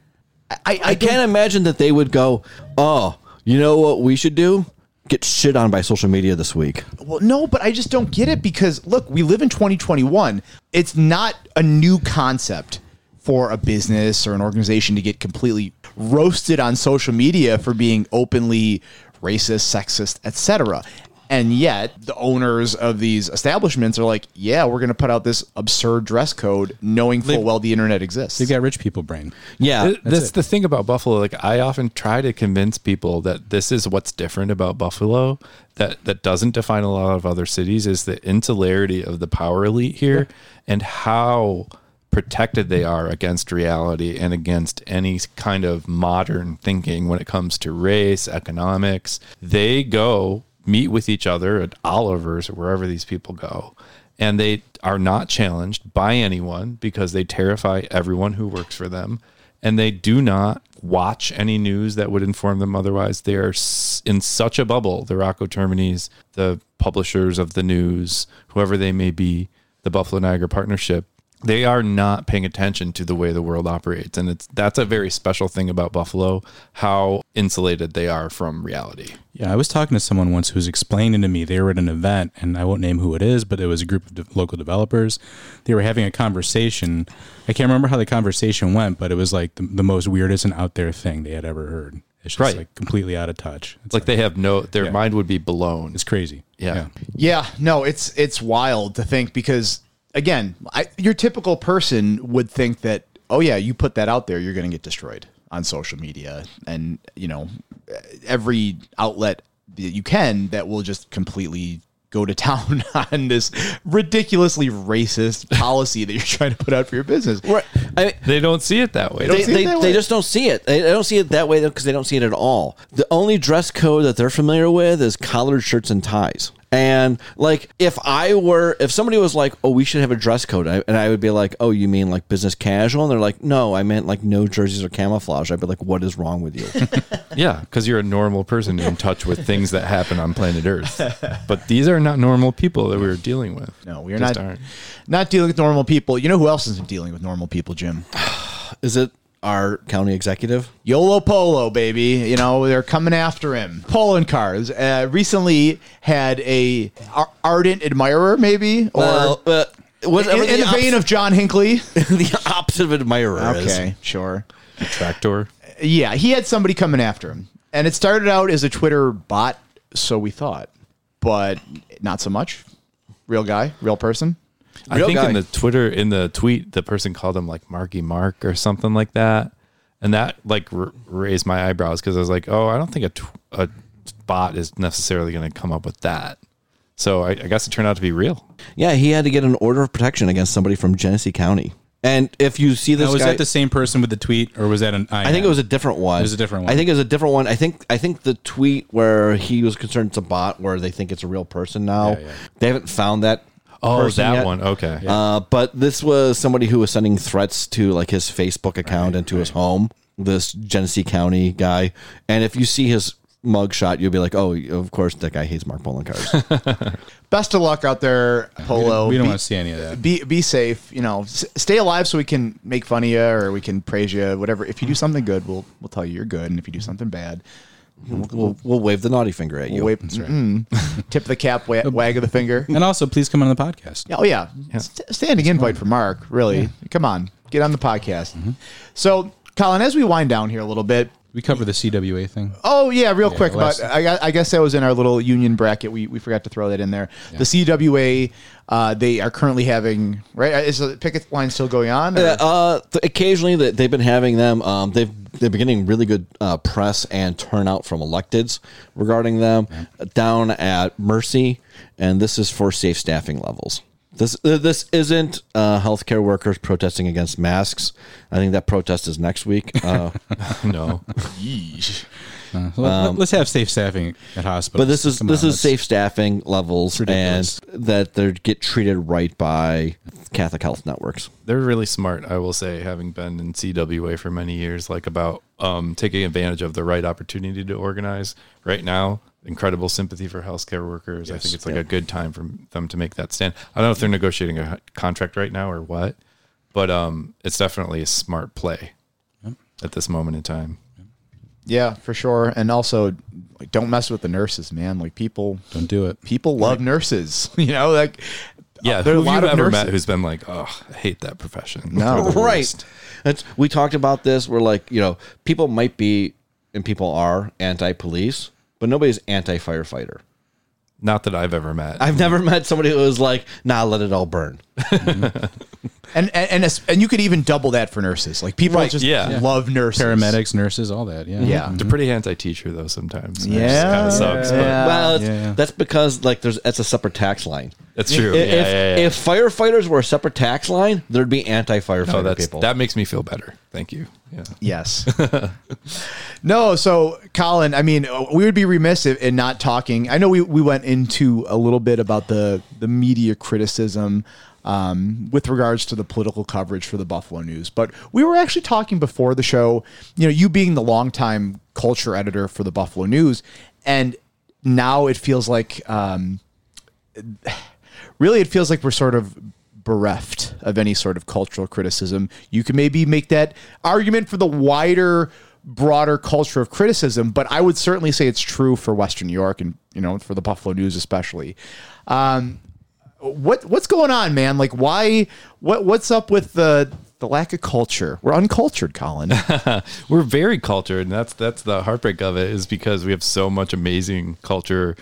I, I, I can't imagine that they would go, "Oh, you know what we should do? Get shit on by social media this week." Well, no, but I just don't get it because look, we live in 2021. It's not a new concept for a business or an organization to get completely roasted on social media for being openly racist, sexist, etc. And yet, the owners of these establishments are like, "Yeah, we're going to put out this absurd dress code, knowing full well the internet exists." they've got rich people brain. Yeah. Th- that's the thing about Buffalo. Like I often try to convince people that this is what's different about Buffalo that that doesn't define a lot of other cities is the insularity of the power elite here and how protected they are against reality and against any kind of modern thinking when it comes to race, economics. They go meet with each other at Oliver's or wherever these people go, and they are not challenged by anyone because they terrify everyone who works for them. And they do not watch any news that would inform them otherwise. They are in such a bubble. The Rocco Terminis, the publishers of the news, whoever they may be, the Buffalo Niagara Partnership, they are not paying attention to the way the world operates and it's that's a very special thing about buffalo how insulated they are from reality Yeah, I was talking to someone once who was explaining to me they were at an event, and I won't name who it is, but it was a group of de- local developers. They were having a conversation. I can't remember how the conversation went, but it was like the, the most weirdest and out there thing they had ever heard. It's just Right. like completely out of touch. It's it's like they have no their Yeah. mind would be blown it's crazy. Yeah. Yeah, no, it's it's wild to think because again, I, your typical person would think that oh yeah, you put that out there, you're going to get destroyed on social media, and you know every outlet that you can that will just completely go to town on this ridiculously racist policy that you're trying to put out for your business. Right. I, they don't see it that way don't they, they, that they just don't see it. They, they don't see it that way because they don't see it at all. The only dress code that they're familiar with is collared shirts and ties. And like, if I were, if somebody was like, "Oh, we should have a dress code," I, and I would be like, "Oh, you mean like business casual?" And they're like, "No, I meant like no jerseys or camouflage." I'd be like, "What is wrong with you?" yeah because you're a normal person in touch with things that happen on planet earth but these are not normal people that we are dealing with No, we are Just not aren't. not dealing with normal people. You know who else isn't dealing with normal people, Jim? is it our county executive? Yolo Polo, baby. You know, they're coming after him. Poloncarz uh, recently had a ar- ardent admirer, maybe, or Well, uh, in, in the vein of John Hinckley. the opposite of admirer is. okay, sure. tractor Yeah, he had somebody coming after him, and it started out as a Twitter bot, so we thought, but not so much. Real guy, real person. I Real think guy. in the Twitter in the tweet the person called him like Marky Mark or something like that, and that like r- raised my eyebrows because I was like, oh, I don't think a, tw- a bot is necessarily going to come up with that. So I, I guess it turned out to be real. Yeah, he had to get an order of protection against somebody from Genesee County. And if you see this Now, was guy, that the same person with the tweet, or was that an? I think it was a different one. It was a different one. I think it was a different one. I think I think the tweet where he was concerned it's a bot, where they think it's a real person now. Yeah, yeah. They haven't found that. Oh, person that yet. one. Okay. Uh, but this was somebody who was sending threats to like his Facebook account and to his home. This Genesee County guy, and if you see his mugshot, you'll be like, "Oh, of course, that guy hates Mark Poloncarz." Best of luck out there, Polo. we don't Be- want to see any of that. be be safe. You know, s- stay alive so we can make fun of you or we can praise you. Whatever. If you do something good, we'll we'll tell you you're good, and if you do something bad, we'll, we'll wave the naughty finger at you. we'll wave, mm, tip the cap, wa- wag of the finger. And also, please come on the podcast. Oh yeah, St- standing invite for Mark. Really, come on, get on the podcast. So, Colin, as we wind down here a little bit. We cover the CWA thing. Oh yeah, real quick. last- About I, gu- I guess that was in our little union bracket. We, we forgot to throw that in there. The CWA, uh, they are currently having right. Is the picket line still going on? or- Yeah, uh, th- occasionally they- they've been having them. Um, they've they've been getting really good uh, press and turnout from electeds regarding them down at Mercy, and this is for safe staffing levels. This uh, this isn't uh, healthcare workers protesting against masks. I think that protest is next week. Uh, no. Let, us have safe staffing at hospitals. but this is Come this on, is safe staffing levels and that they get treated right by Catholic health networks. they're really smart i will say having been in cwa for many years like about um, taking advantage of the right opportunity to organize right now incredible sympathy for healthcare workers i think it's like a good time for them to make that stand i don't know if they're negotiating a contract right now or what but um, it's definitely a smart play at this moment in time yeah, for sure. And also, like, don't mess with the nurses, man. Like people, Don't do it. people love nurses. You know, like yeah there are a who lot have of ever nurses. met who's been like oh i hate that profession No. Right worst. That's, we talked about this where like you know people might be and people are anti-police but nobody's anti-firefighter Not that I've ever met. I've never met somebody who was like, "Nah, let it all burn." And and and, as- and you could even double that for nurses. Like people Right, just yeah. love nurses. Paramedics, nurses, all that. Yeah. Yeah. They're pretty anti-teacher though sometimes. It Yeah. kinda sucks. But well, it's, yeah. that's because like there's that's a separate tax line. that's true. If, yeah, yeah, yeah. if firefighters were a separate tax line, there'd be anti-firefighter oh, that's people. that makes me feel better. Thank you. Yeah. Yes. no, so Colin, I mean, we would be remiss if- in not talking. I know we, we went into a little bit about the the media criticism um, with regards to the political coverage for the Buffalo News, but we were actually talking before the show. You know, you being the longtime culture editor for the Buffalo News, and now it feels like. Um, really it feels like we're sort of bereft of any sort of cultural criticism. You can maybe make that argument for the wider broader culture of criticism, but I would certainly say it's true for Western New York and you know for the Buffalo News especially. Um, what what's going on, man? Like why what what's up with the the lack of culture? We're uncultured, Colin. We're very cultured, and that's that's the heartbreak of it is because we have so much amazing culture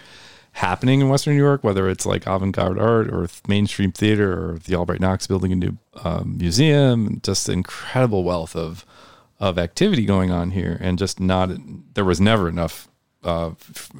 happening in Western New York, whether it's like avant-garde art or mainstream theater or the Albright Knox building a new um, museum, just incredible wealth of of activity going on here, and just not there was never enough. Uh,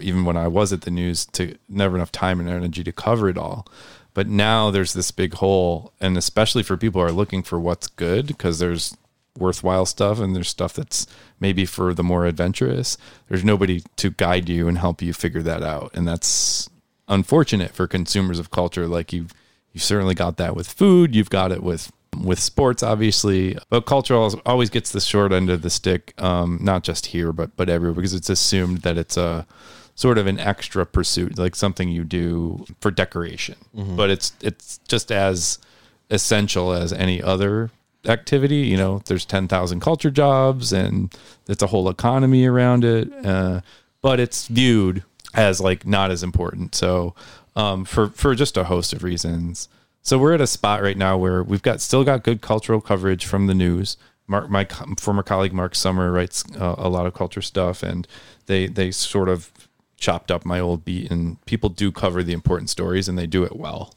even when I was at the news, to never enough time and energy to cover it all. But now there's this big hole, and especially for people who are looking for what's good, because there's worthwhile stuff and there's stuff that's maybe for the more adventurous. There's nobody to guide you and help you figure that out and that's unfortunate for consumers of culture. Like you you certainly got that with food you've got it with with sports obviously but culture always gets the short end of the stick um not just here but but everywhere because it's assumed that it's a sort of an extra pursuit like something you do for decoration. But it's it's just as essential as any other activity. You know, there's 10,000 culture jobs and it's a whole economy around it. Uh, but it's viewed as like not as important. So, um, for, for just a host of reasons. So we're at a spot right now where we've got still got good cultural coverage from the news. Mark, my former colleague Mark Sommer writes uh, a lot of culture stuff, and they they sort of chopped up my old beat. And people do cover the important stories, and they do it well.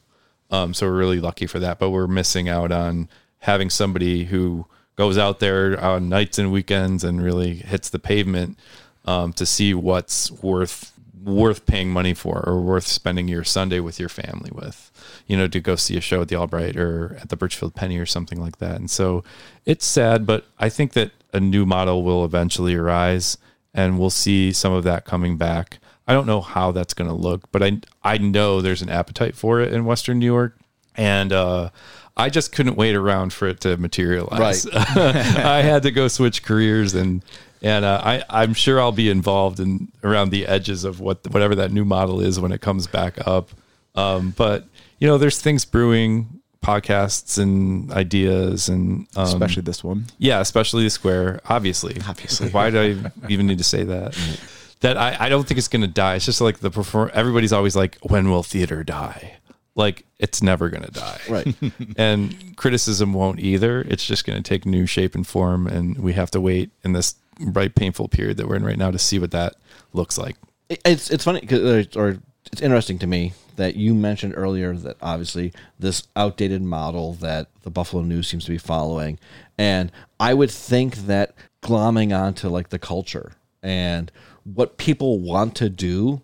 Um, so we're really lucky for that. But we're missing out on having somebody who goes out there on nights and weekends and really hits the pavement um, to see what's worth worth paying money for or worth spending your Sunday with your family with. You know, to go see a show at the Albright or at the Burchfield Penney or something like that. And so it's sad, but I think that a new model will eventually arise and we'll see some of that coming back. I don't know how that's going to look, but I I know there's an appetite for it in Western New York, and uh, I just couldn't wait around for it to materialize. Right. I had to go switch careers, and and uh, I I'm sure I'll be involved in around the edges of what whatever that new model is when it comes back up. Um, but you know, there's things brewing, podcasts and ideas, and um, Especially this one. yeah, especially the square. Obviously, Obviously. Why do I even need to say that? that I, I don't think it's going to die. It's just like the perform. Everybody's always like, when will theater die? Like it's never going to die. Right. and criticism won't either. It's just going to take new shape and form, and we have to wait in this right painful period that we're in right now to see what that looks like. It's it's funny 'cause, or it's interesting to me that you mentioned earlier that obviously this outdated model that the Buffalo News seems to be following, and I would think that glomming onto like the culture and what people want to do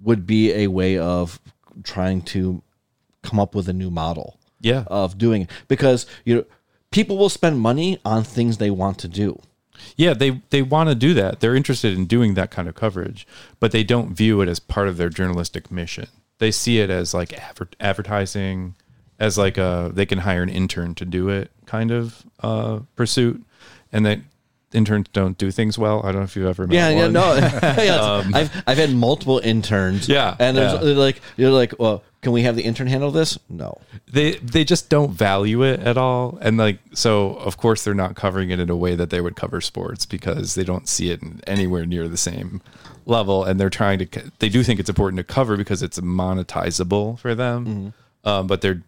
would be a way of trying to come up with a new model Yeah. of doing it because you know people will spend money on things they want to do Yeah, they they want to do that. They're interested in doing that kind of coverage, but they don't view it as part of their journalistic mission. They see it as like adver- advertising, as like a they can hire an intern to do it kind of uh, pursuit, and that interns don't do things well. I don't know if you've ever met Yeah, yeah, no. yeah, it's- I've I've had multiple interns. Yeah, and there's yeah. they're like you're like, well, can we have the intern handle this? No. they they just don't value it at all. And like so of course they're not covering it in a way that they would cover sports because they don't see it in anywhere near the same level. And they're trying to they do think it's important to cover because it's monetizable for them. Um, but they're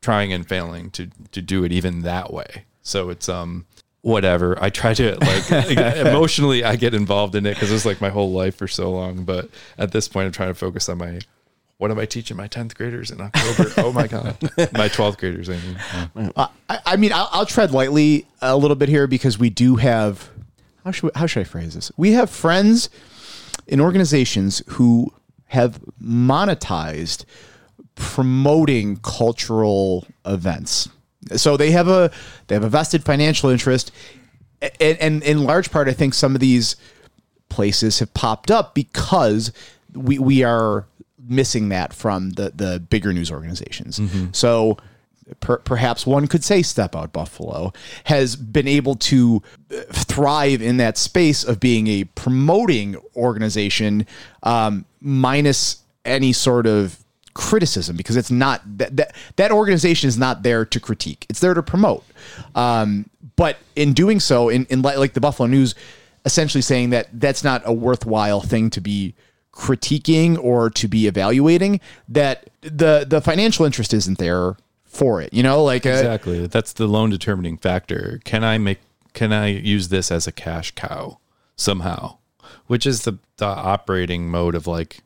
trying and failing to to do it even that way. So it's um whatever. I try to like emotionally i get involved in it because it's like my whole life for so long. But at this point i'm trying to focus on my what am I teaching my 10th graders in October? oh my God. My 12th graders, I mean. Yeah. Uh, I, I mean, I'll, I'll tread lightly a little bit here because we do have. How should how should I phrase this? We have friends in organizations who have monetized promoting cultural events. So they have a they have a vested financial interest, and, and in large part, I think some of these places have popped up because we we are missing that from the the bigger news organizations. So per, perhaps one could say Step Out Buffalo has been able to uh, thrive in that space of being a promoting organization um, minus any sort of criticism because it's not that, that that organization is not there to critique. It's there to promote. Um, but in doing so in, in like the buffalo news essentially saying that that's not a worthwhile thing to be critiquing or to be evaluating that the the financial interest isn't there for it you know like uh, Exactly. That's the lone determining factor. Can I make can I use this as a cash cow somehow? Which is the, the operating mode of like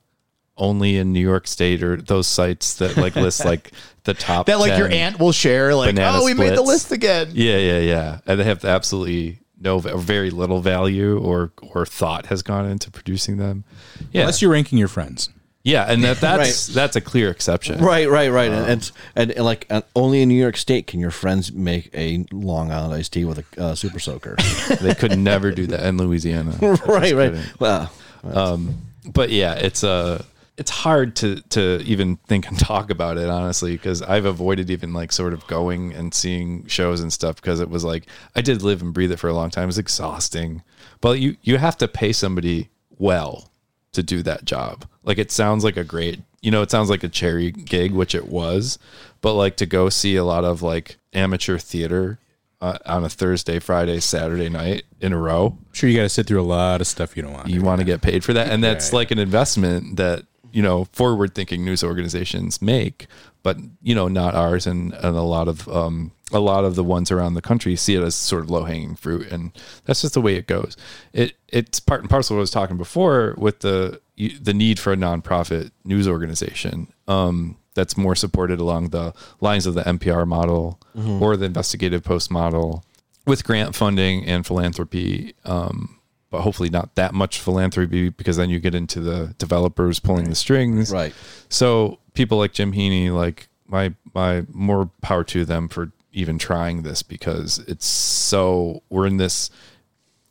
only in New York State or those sites that like list like the top that like your aunt will share like oh we made the list again Yeah, yeah, yeah. And they have absolutely no or very little value or or thought has gone into producing them. Yeah. Unless you're ranking your friends. yeah, and that that's that's a clear exception. Right, right, right. Um, and, and, and, and like uh, only in New York State can your friends make a Long Island iced tea with a uh, super soaker. They could never do that in Louisiana. right, right. kidding. Well, but yeah, it's uh it's hard to to even think and talk about it honestly because I've avoided even like sort of going and seeing shows and stuff because it was like I did live and breathe it for a long time. It was exhausting. But you you have to pay somebody well to do that job. Like it sounds like a great, you know, it sounds like a cherry gig, which it was, but like to go see a lot of like amateur theater uh, on a Thursday, Friday, Saturday night in a row I'm sure you got to sit through a lot of stuff you don't want. you want to get paid for that and that's like an investment that you know forward thinking news organizations make but you know not ours and, and a lot of um a lot of the ones around the country see it as sort of low hanging fruit and that's just the way it goes. It it's part and parcel of what I was talking before with the the need for a nonprofit news organization um that's more supported along the lines of the NPR model or the investigative post model with grant funding and philanthropy um, but hopefully not that much philanthropy because then you get into the developers pulling the strings. Right. So people like Jim Heaney, like my my more power to them for even trying this because it's so we're in this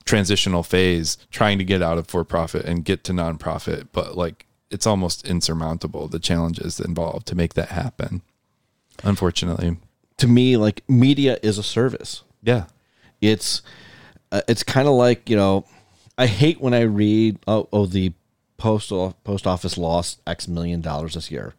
transitional phase trying to get out of for profit and get to nonprofit, but like it's almost insurmountable the challenges involved to make that happen. Unfortunately. to me, like media is a service. Yeah. It's uh, it's kind of like you know, I hate when I read oh, oh the postal post office lost X million dollars this year.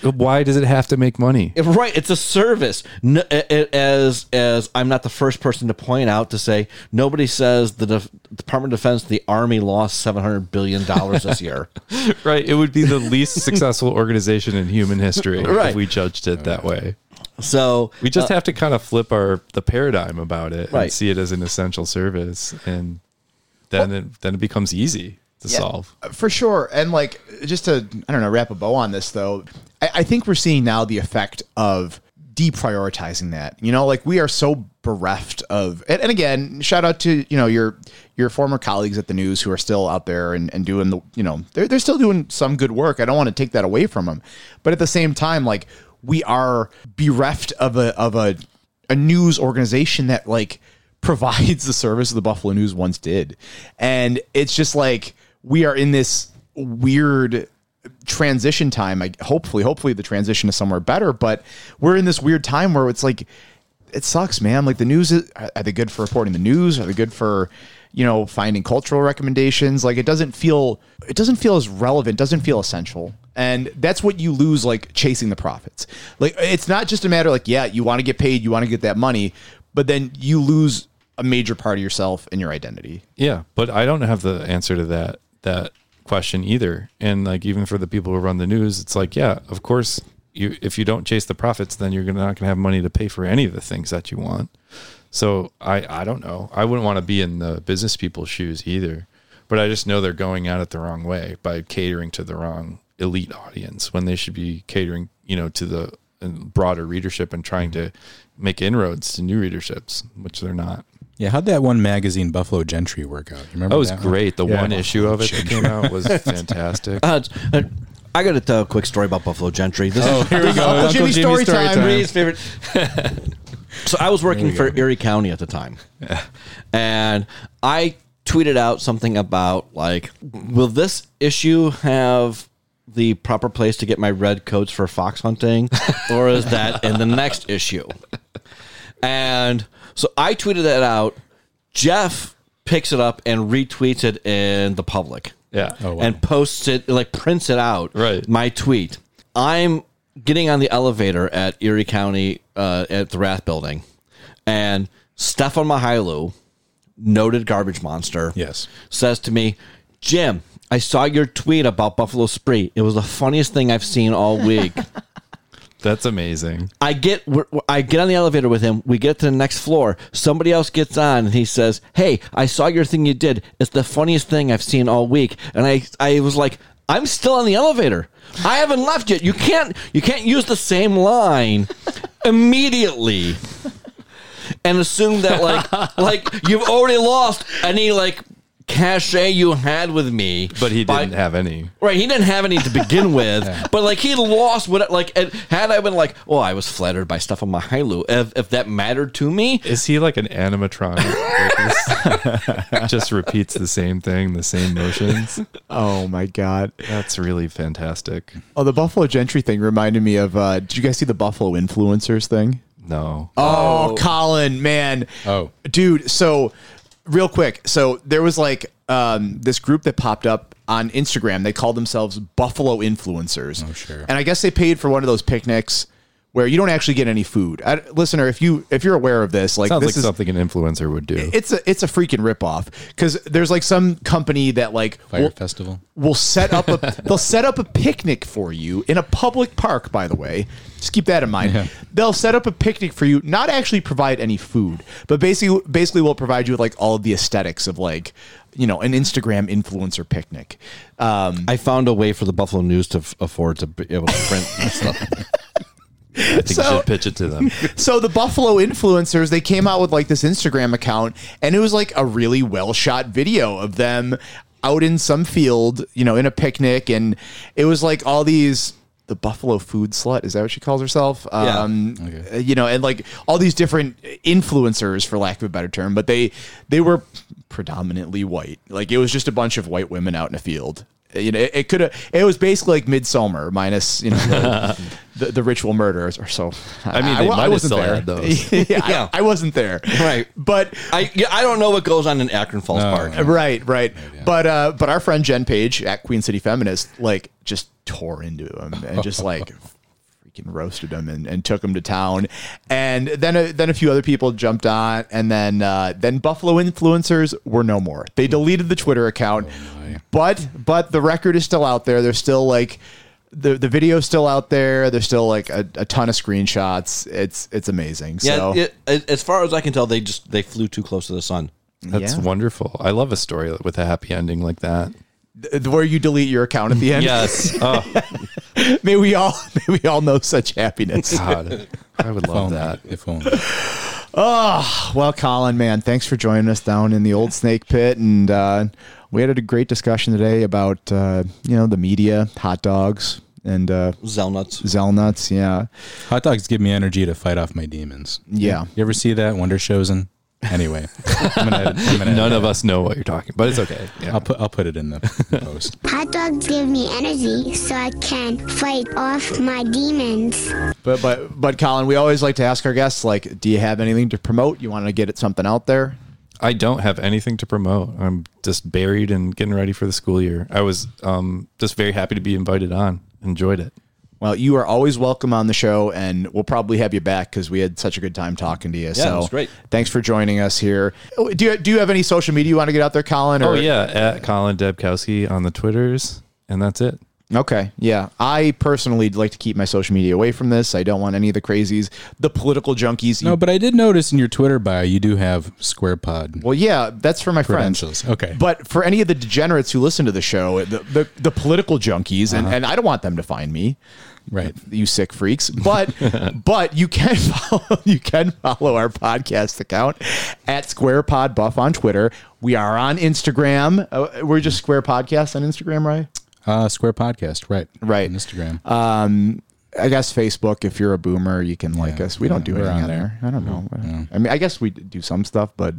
Why does it have to make money? Right, it's a service. No, a- a- as as I'm not the first person to point out to say nobody says the Def- Department of Defense, the Army lost seven hundred billion dollars this year. Right. It would be the least successful organization in human history Right. if we judged it that way. So We just uh, have to kind of flip our the paradigm about it and see it as an essential service, and then it then it becomes easy to Yeah, solve. Uh, for sure. And like, just to I don't know, wrap a bow on this though. I, I think we're seeing now the effect of deprioritizing that. You know, like we are so bereft of. And, and again, shout out to you know your your former colleagues at the news who are still out there and, and doing the you know they're they're still doing some good work. I don't want to take that away from them, but at the same time, like we are bereft of a of a a news organization that like provides the service the Buffalo News once did. And it's just like we are in this weird transition time. I hopefully, hopefully the transition is somewhere better, but we're in this weird time where it's like it sucks, man. Like the news is are they good for reporting the news? Are they good for you know finding cultural recommendations? Like it doesn't feel it doesn't feel as relevant, doesn't feel essential. And that's what you lose like chasing the profits. Like it's not just a matter like yeah, you want to get paid, you want to get that money, but then you lose a major part of yourself and your identity. Yeah, but I don't have the answer to that that question either. And like even for the people who run the news, it's like, yeah, of course, you if you don't chase the profits, then you're not going to have money to pay for any of the things that you want. So I I don't know. I wouldn't want to be in the business people's shoes either. But I just know they're going at it the wrong way by catering to the wrong elite audience when they should be catering, you know, to the uh, broader readership and trying to make inroads to new readerships, which they're not. Yeah, how'd that one magazine Buffalo Gentry work out? You remember That That was one? great. The Yeah. one issue of it that came out was fantastic. Uh, uh, I got to tell a quick story about Buffalo Gentry. This Oh, is here we go. Uncle Jimmy story time. Bree's favorite. so I was working for Erie County at the time, and I tweeted out something about like, will this issue have the proper place to get my red coats for fox hunting, or is that in the next issue? And so I tweeted that out. Geoff picks it up and retweets it in the public Yeah. Oh, wow. and posts it, like prints it out. Right. My tweet. I'm getting on the elevator at Erie County uh, at the Rath Building, and Stefan Mychajliw, noted garbage monster, Yes. says to me, Jim, I saw your tweet about Buffalo Spree. It was the funniest thing I've seen all week. That's amazing. I get I get on the elevator with him. We get to the next floor. Somebody else gets on, and he says, "Hey, I saw your thing you did. It's the funniest thing I've seen all week." And I I was like, "I'm still on the elevator. I haven't left yet. You can't you can't use the same line immediately." And assume that like like you've already lost any like cachet you had with me, But he by- didn't have any. Right, he didn't have any to begin with, but like he lost what like and had I been like, oh, I was flattered by Stefan Mychajliw. If, if that mattered to me, Is he like an animatronic? Like this- just repeats the same thing, the same motions. Oh my god. That's really fantastic. Oh, the Buffalo Gentry thing reminded me of. Uh, did you guys see the Buffalo influencers thing? No. Oh, Colin, man. Oh. dude. So, real quick. So there was like um, this group that popped up on Instagram. They called themselves Buffalo Influencers. Oh, sure. And I guess they paid for one of those picnics where you don't actually get any food. I, listener, if you if you're aware of this, like Sounds this like is something an influencer would do. it's a it's a freaking ripoff because there's like some company that like Fire will, festival. will set up a they'll set up a picnic for you in a public park by the way just keep that in mind Yeah. they'll set up a picnic for you not actually provide any food but basically basically will provide you with like all of the aesthetics of like you know an instagram influencer picnic um I found a way for the Buffalo News to f- afford to be able to print stuff. I think you should pitch it to them. so the Buffalo influencers, they came out with like this Instagram account, and it was like a really well shot video of them out in some field, you know, in a picnic, and it was like all these. The Buffalo food slut is that what she calls herself? Yeah. Um, uh, You know, and like all these different influencers, for lack of a better term, but they they were predominantly white. Like it was just a bunch of white women out in a field. You know, it, it could have. It was basically like Midsummer minus you know the, the, the ritual murders or so. I mean, they wa- might have wasn't still there. had those. yeah, Yeah. I, I wasn't there. Right. But I yeah, I don't know what goes on in Akron Falls No. Park. right, right. But uh, but our friend Jen Page at Queen City Feminist like just tore into him and just like freaking roasted him and, and took him to town. And then a, then a few other people jumped on, and then uh, then Buffalo influencers were no more. They deleted the Twitter account, but but the record is still out there. They're still like. The, the video's still out there. There's still like a, a ton of screenshots. It's it's amazing. Yeah, so it, it, as far as I can tell, they just they flew too close to the sun. That's Yeah. wonderful. I love a story with a happy ending like that. Th- where you delete your account at the end. Yes. Oh May we all may we all know such happiness. God, I would love that. If only. Oh Well, Colin, man, thanks for joining us down in the old snake pit, and uh, we had a great discussion today about uh, you know the media, hot dogs, and uh, Zelnuts. Zelnuts. Yeah, Hot dogs give me energy to fight off my demons. yeah. You ever see that Wonder Chosen? Anyway, I'm gonna, I'm gonna None of us know what you're talking, but it's okay. Yeah. I'll put I'll put it in the post. Hot dogs give me energy so I can fight off my demons. But but but Colin, we always like to ask our guests like, do you have anything to promote? You want to get it something out there? I don't have anything to promote. I'm just buried and getting ready for the school year. I was um, just very happy to be invited on. Enjoyed it. Well, you are always welcome on the show, and we'll probably have you back because we had such a good time talking to you. so, it was great. Thanks for joining us here. Oh, Do you do you have any social media you want to get out there, Colin? Oh yeah, at Colin Dabkowski on the Twitters, and that's it. Okay, yeah. I personally like to keep my social media away from this. I don't want any of the crazies, the political junkies. No, but I did notice in your Twitter bio you do have SquarePod. well, yeah, that's for my friends. Okay. But for any of the degenerates who listen to the show, the the, the political junkies, and, uh-huh. and I don't want them to find me. Right. you sick freaks. But but you can follow you can follow our podcast account at Square Pod Buff on Twitter. We are on Instagram. Uh, we're just Square Podcast on Instagram, right? Uh, Square Podcast, right? Right. On Instagram. Um, I guess Facebook. If you're a boomer, you can like Yeah, us. We don't do anything on there. there. I don't know. I mean, I guess we do some stuff, but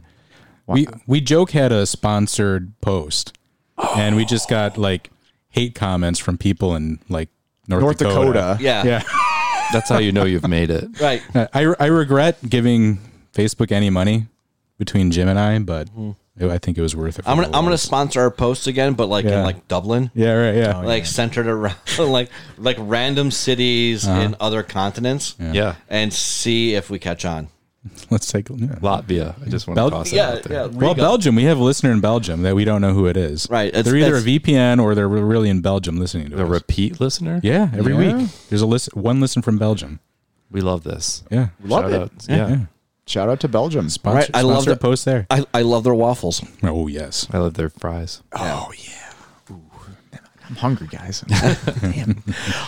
we we joke had a sponsored post, and we just got like hate comments from people in like North, North Dakota. Yeah. Yeah, That's how you know you've made it. Right. Uh, I I regret giving Facebook any money between Jim and I, but hmm. I think it was worth it. for I'm gonna I'm gonna sponsor our posts again, but like in like Dublin. Yeah, right. Yeah, oh, Like centered around like like random cities uh-huh. in other continents, Yeah. and see if we catch on. let's take. Yeah. Latvia. I just want Bel- to toss it Yeah, out there. yeah. Well, Belgium. We have a listener in Belgium that we don't know who it is. Right, it's- they're either a VPN or they're really in Belgium listening to A us. repeat listener? yeah, every Yeah. week there's a list. One listen from Belgium. We love this. Yeah, Love Shout it. out. Yeah. shout out to Belgium. Sponsor, Right, I love sponsor that- post there. I, I love their waffles. Oh yes. I love their fries. Oh yeah. I'm hungry, guys. Damn.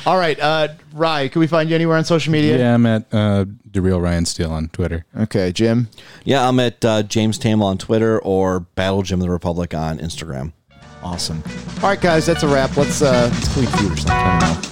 All right, uh, Rye, can we find you anywhere on social media? Yeah, I'm at uh, the real Ryan Steele on Twitter. Okay, Jim. Yeah, I'm at uh, James Tamol on Twitter or Battle Jim of the Republic on Instagram. Awesome. All right, guys, that's a wrap. Let's uh, let's clean food or something. I don't know.